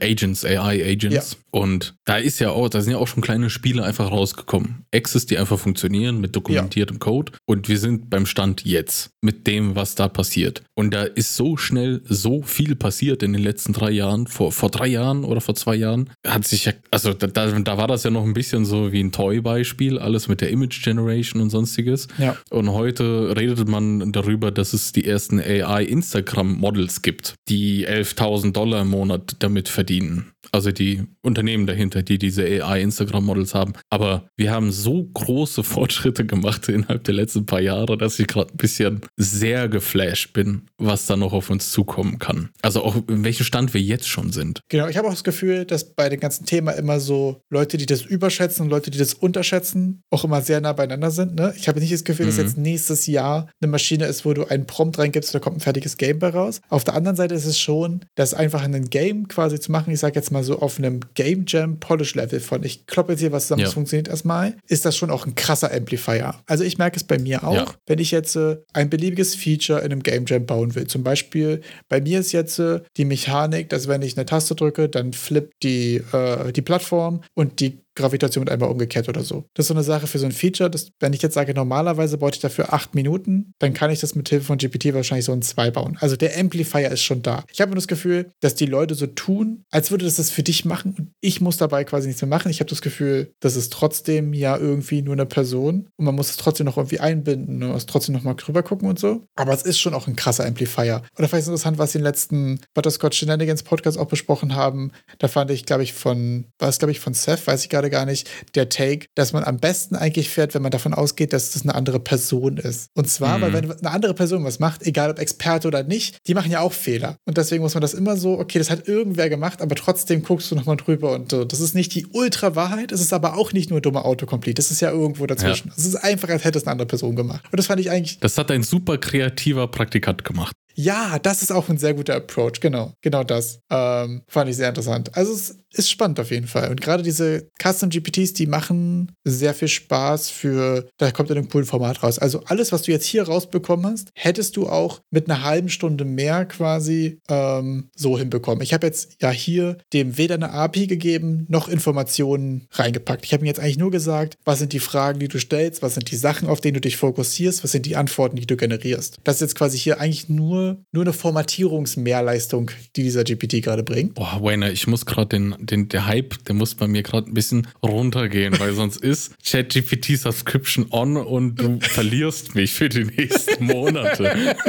[SPEAKER 1] Agents, AI Agents. Ja. Und da ist ja auch, da sind ja auch schon kleine Spiele einfach rausgekommen. Access, die einfach funktionieren mit dokumentiertem ja. Code. Und wir sind beim Stand jetzt mit dem, was da passiert. Und da ist so schnell so viel passiert in den letzten drei Jahren. Vor, vor drei Jahren oder vor zwei Jahren hat sich ja, also da, da war das ja noch ein bisschen so wie ein Toy-Beispiel, alles mit der Image Generation und sonstiges.
[SPEAKER 2] Ja.
[SPEAKER 1] Und heute redet man darüber, dass es die ersten AI-Instagram-Models gibt, die 11.000 Dollar im Monat damit verdienen also die Unternehmen dahinter, die diese AI-Instagram-Models haben. Aber wir haben so große Fortschritte gemacht innerhalb der letzten paar Jahre, dass ich gerade ein bisschen sehr geflasht bin, was da noch auf uns zukommen kann. Also auch in welchem Stand wir jetzt schon sind.
[SPEAKER 2] Genau, ich habe auch das Gefühl, dass bei dem ganzen Thema immer so Leute, die das überschätzen und Leute, die das unterschätzen, auch immer sehr nah beieinander sind. Ne? Ich habe nicht das Gefühl, mhm. dass jetzt nächstes Jahr eine Maschine ist, wo du einen Prompt reingibst und da kommt ein fertiges Game bei raus. Auf der anderen Seite ist es schon, das einfach in ein Game quasi zu machen. Ich sage jetzt mal mal so auf einem Game Jam Polish Level von ich kloppe jetzt hier was zusammen, ja. das funktioniert erstmal, ist das schon auch ein krasser Amplifier. Also ich merke es bei mir auch, ja. wenn ich jetzt äh, ein beliebiges Feature in einem Game Jam bauen will. Zum Beispiel bei mir ist jetzt äh, die Mechanik, dass wenn ich eine Taste drücke, dann flippt die, äh, die Plattform und die Gravitation mit einmal umgekehrt oder so. Das ist so eine Sache für so ein Feature, das, wenn ich jetzt sage, normalerweise brauche ich dafür acht Minuten, dann kann ich das mit Hilfe von GPT wahrscheinlich so in zwei bauen. Also der Amplifier ist schon da. Ich habe nur das Gefühl, dass die Leute so tun, als würde das das für dich machen und ich muss dabei quasi nichts mehr machen. Ich habe das Gefühl, das ist trotzdem ja irgendwie nur eine Person und man muss es trotzdem noch irgendwie einbinden und muss trotzdem noch mal drüber gucken und so. Aber es ist schon auch ein krasser Amplifier. Oder vielleicht ist interessant, was sie den letzten Butterscotch Shenanigans Podcast auch besprochen haben. Da fand ich, glaube ich, von, war es, glaube ich, von Seth, weiß ich gerade gerade gar nicht, der Take, dass man am besten eigentlich fährt, wenn man davon ausgeht, dass das eine andere Person ist. Und zwar, mhm. weil wenn eine andere Person was macht, egal ob Experte oder nicht, die machen ja auch Fehler. Und deswegen muss man das immer so, okay, das hat irgendwer gemacht, aber trotzdem guckst du nochmal drüber und so. Das ist nicht die Ultra-Wahrheit, es ist aber auch nicht nur dumme Autocomplete. Das ist ja irgendwo dazwischen. Es ist einfach, als hätte es eine andere Person gemacht. Und das fand ich eigentlich.
[SPEAKER 1] Das hat ein super kreativer Praktikant gemacht.
[SPEAKER 2] Ja, das ist auch ein sehr guter Approach. Genau, genau das. Ähm, fand ich sehr interessant. Also es ist spannend auf jeden Fall. Und gerade diese Custom GPTs, die machen sehr viel Spaß für, da kommt in einem coolen Format raus. Also alles, was du jetzt hier rausbekommen hast, hättest du auch mit einer halben Stunde mehr quasi ähm, so hinbekommen. Ich habe jetzt ja hier dem weder eine API gegeben, noch Informationen reingepackt. Ich habe mir jetzt eigentlich nur gesagt, was sind die Fragen, die du stellst, was sind die Sachen, auf denen du dich fokussierst, was sind die Antworten, die du generierst. Das ist jetzt quasi hier eigentlich nur, nur eine Formatierungsmehrleistung, die dieser GPT gerade bringt.
[SPEAKER 1] Boah, Wayne, ich muss gerade den den, der Hype, der muss bei mir gerade ein bisschen runtergehen, weil sonst ist ChatGPT Subscription on und du verlierst mich für die nächsten Monate.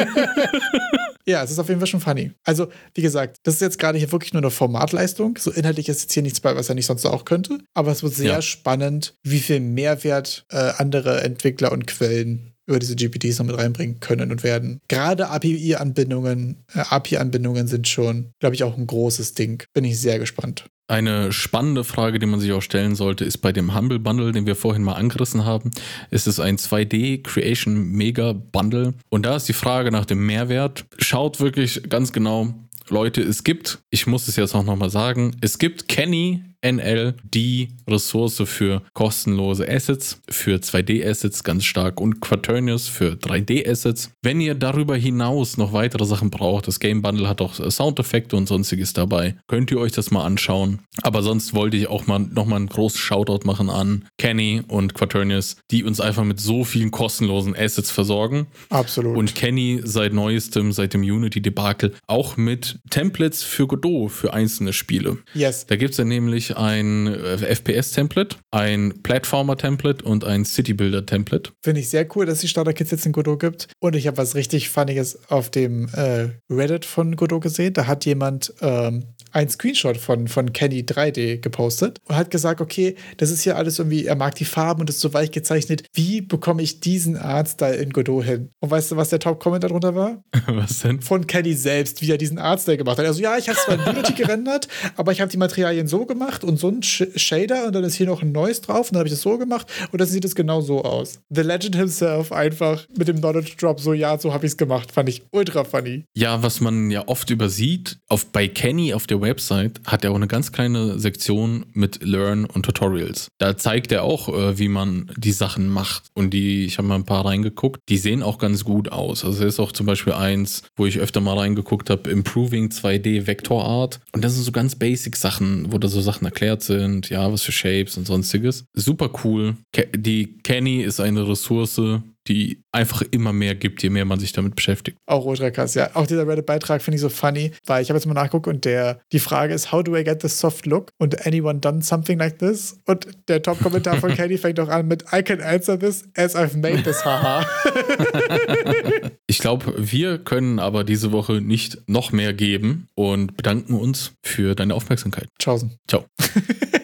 [SPEAKER 2] Ja, es ist auf jeden Fall schon funny. Also, wie gesagt, das ist jetzt gerade hier wirklich nur eine Formatleistung. So inhaltlich ist jetzt hier nichts bei, was er nicht sonst auch könnte. Aber es wird sehr ja. spannend, wie viel Mehrwert äh, andere Entwickler und Quellen über diese GPTs noch mit reinbringen können und werden. Gerade API-Anbindungen, äh, API-Anbindungen sind schon, glaube ich, auch ein großes Ding. Bin ich sehr gespannt.
[SPEAKER 1] Eine spannende Frage, die man sich auch stellen sollte, ist bei dem Humble Bundle, den wir vorhin mal angerissen haben. Ist es ein 2D Creation Mega Bundle? Und da ist die Frage nach dem Mehrwert. Schaut wirklich ganz genau, Leute, es gibt, ich muss es jetzt auch nochmal sagen, es gibt Kenny NL die Ressource für kostenlose Assets, für 2D-Assets ganz stark und Quaternius für 3D-Assets. Wenn ihr darüber hinaus noch weitere Sachen braucht, das Game Bundle hat auch Soundeffekte und sonstiges dabei, könnt ihr euch das mal anschauen. Aber sonst wollte ich auch mal nochmal einen großen Shoutout machen an Kenny und Quaternius, die uns einfach mit so vielen kostenlosen Assets versorgen.
[SPEAKER 2] Absolut.
[SPEAKER 1] Und Kenny seit neuestem, seit dem Unity-Debakel, auch mit Templates für Godot für einzelne Spiele.
[SPEAKER 2] Yes.
[SPEAKER 1] Da gibt es ja nämlich ein äh, FPS-Template, ein Platformer-Template und ein City-Builder-Template.
[SPEAKER 2] Finde ich sehr cool, dass die Starter-Kits jetzt in Godot gibt. Und ich habe was richtig Funniges auf dem äh, Reddit von Godot gesehen. Da hat jemand ähm, ein Screenshot von, von Kenny 3D gepostet und hat gesagt, okay, das ist hier alles irgendwie, er mag die Farben und ist so weich gezeichnet. Wie bekomme ich diesen Artstyle in Godot hin? Und weißt du, was der Top-Comment darunter war?
[SPEAKER 1] was denn?
[SPEAKER 2] Von Kenny selbst, wie er diesen Artstyle gemacht hat. Also ja, ich habe zwar in Unity gerendert, aber ich habe die Materialien so gemacht und so ein Sh Shader und dann ist hier noch ein neues drauf und dann habe ich das so gemacht und dann sieht es genau so aus. The Legend himself einfach mit dem Knowledge Drop so, ja, so habe ich es gemacht. Fand ich ultra funny.
[SPEAKER 1] Ja, was man ja oft übersieht, auf, bei Kenny auf der Website hat er auch eine ganz kleine Sektion mit Learn und Tutorials. Da zeigt er auch, äh, wie man die Sachen macht. Und die, ich habe mal ein paar reingeguckt, die sehen auch ganz gut aus. Also er ist auch zum Beispiel eins, wo ich öfter mal reingeguckt habe, Improving 2D Vector Art. Und das sind so ganz basic Sachen, wo da so Sachen erklärt sind, ja, was für Shapes und sonstiges. Super cool. Die Kenny ist eine Ressource, die einfach immer mehr gibt, je mehr man sich damit beschäftigt.
[SPEAKER 2] Auch ultra krass, ja. Auch dieser Reddit-Beitrag finde ich so funny, weil ich habe jetzt mal nachgeguckt und der, die Frage ist, how do I get this soft look? Und anyone done something like this? Und der Top-Kommentar von Kenny fängt auch an mit, I can answer this as I've made this, haha.
[SPEAKER 1] ich glaube, wir können aber diese Woche nicht noch mehr geben und bedanken uns für deine Aufmerksamkeit.
[SPEAKER 2] Tschaußen.
[SPEAKER 1] Ciao.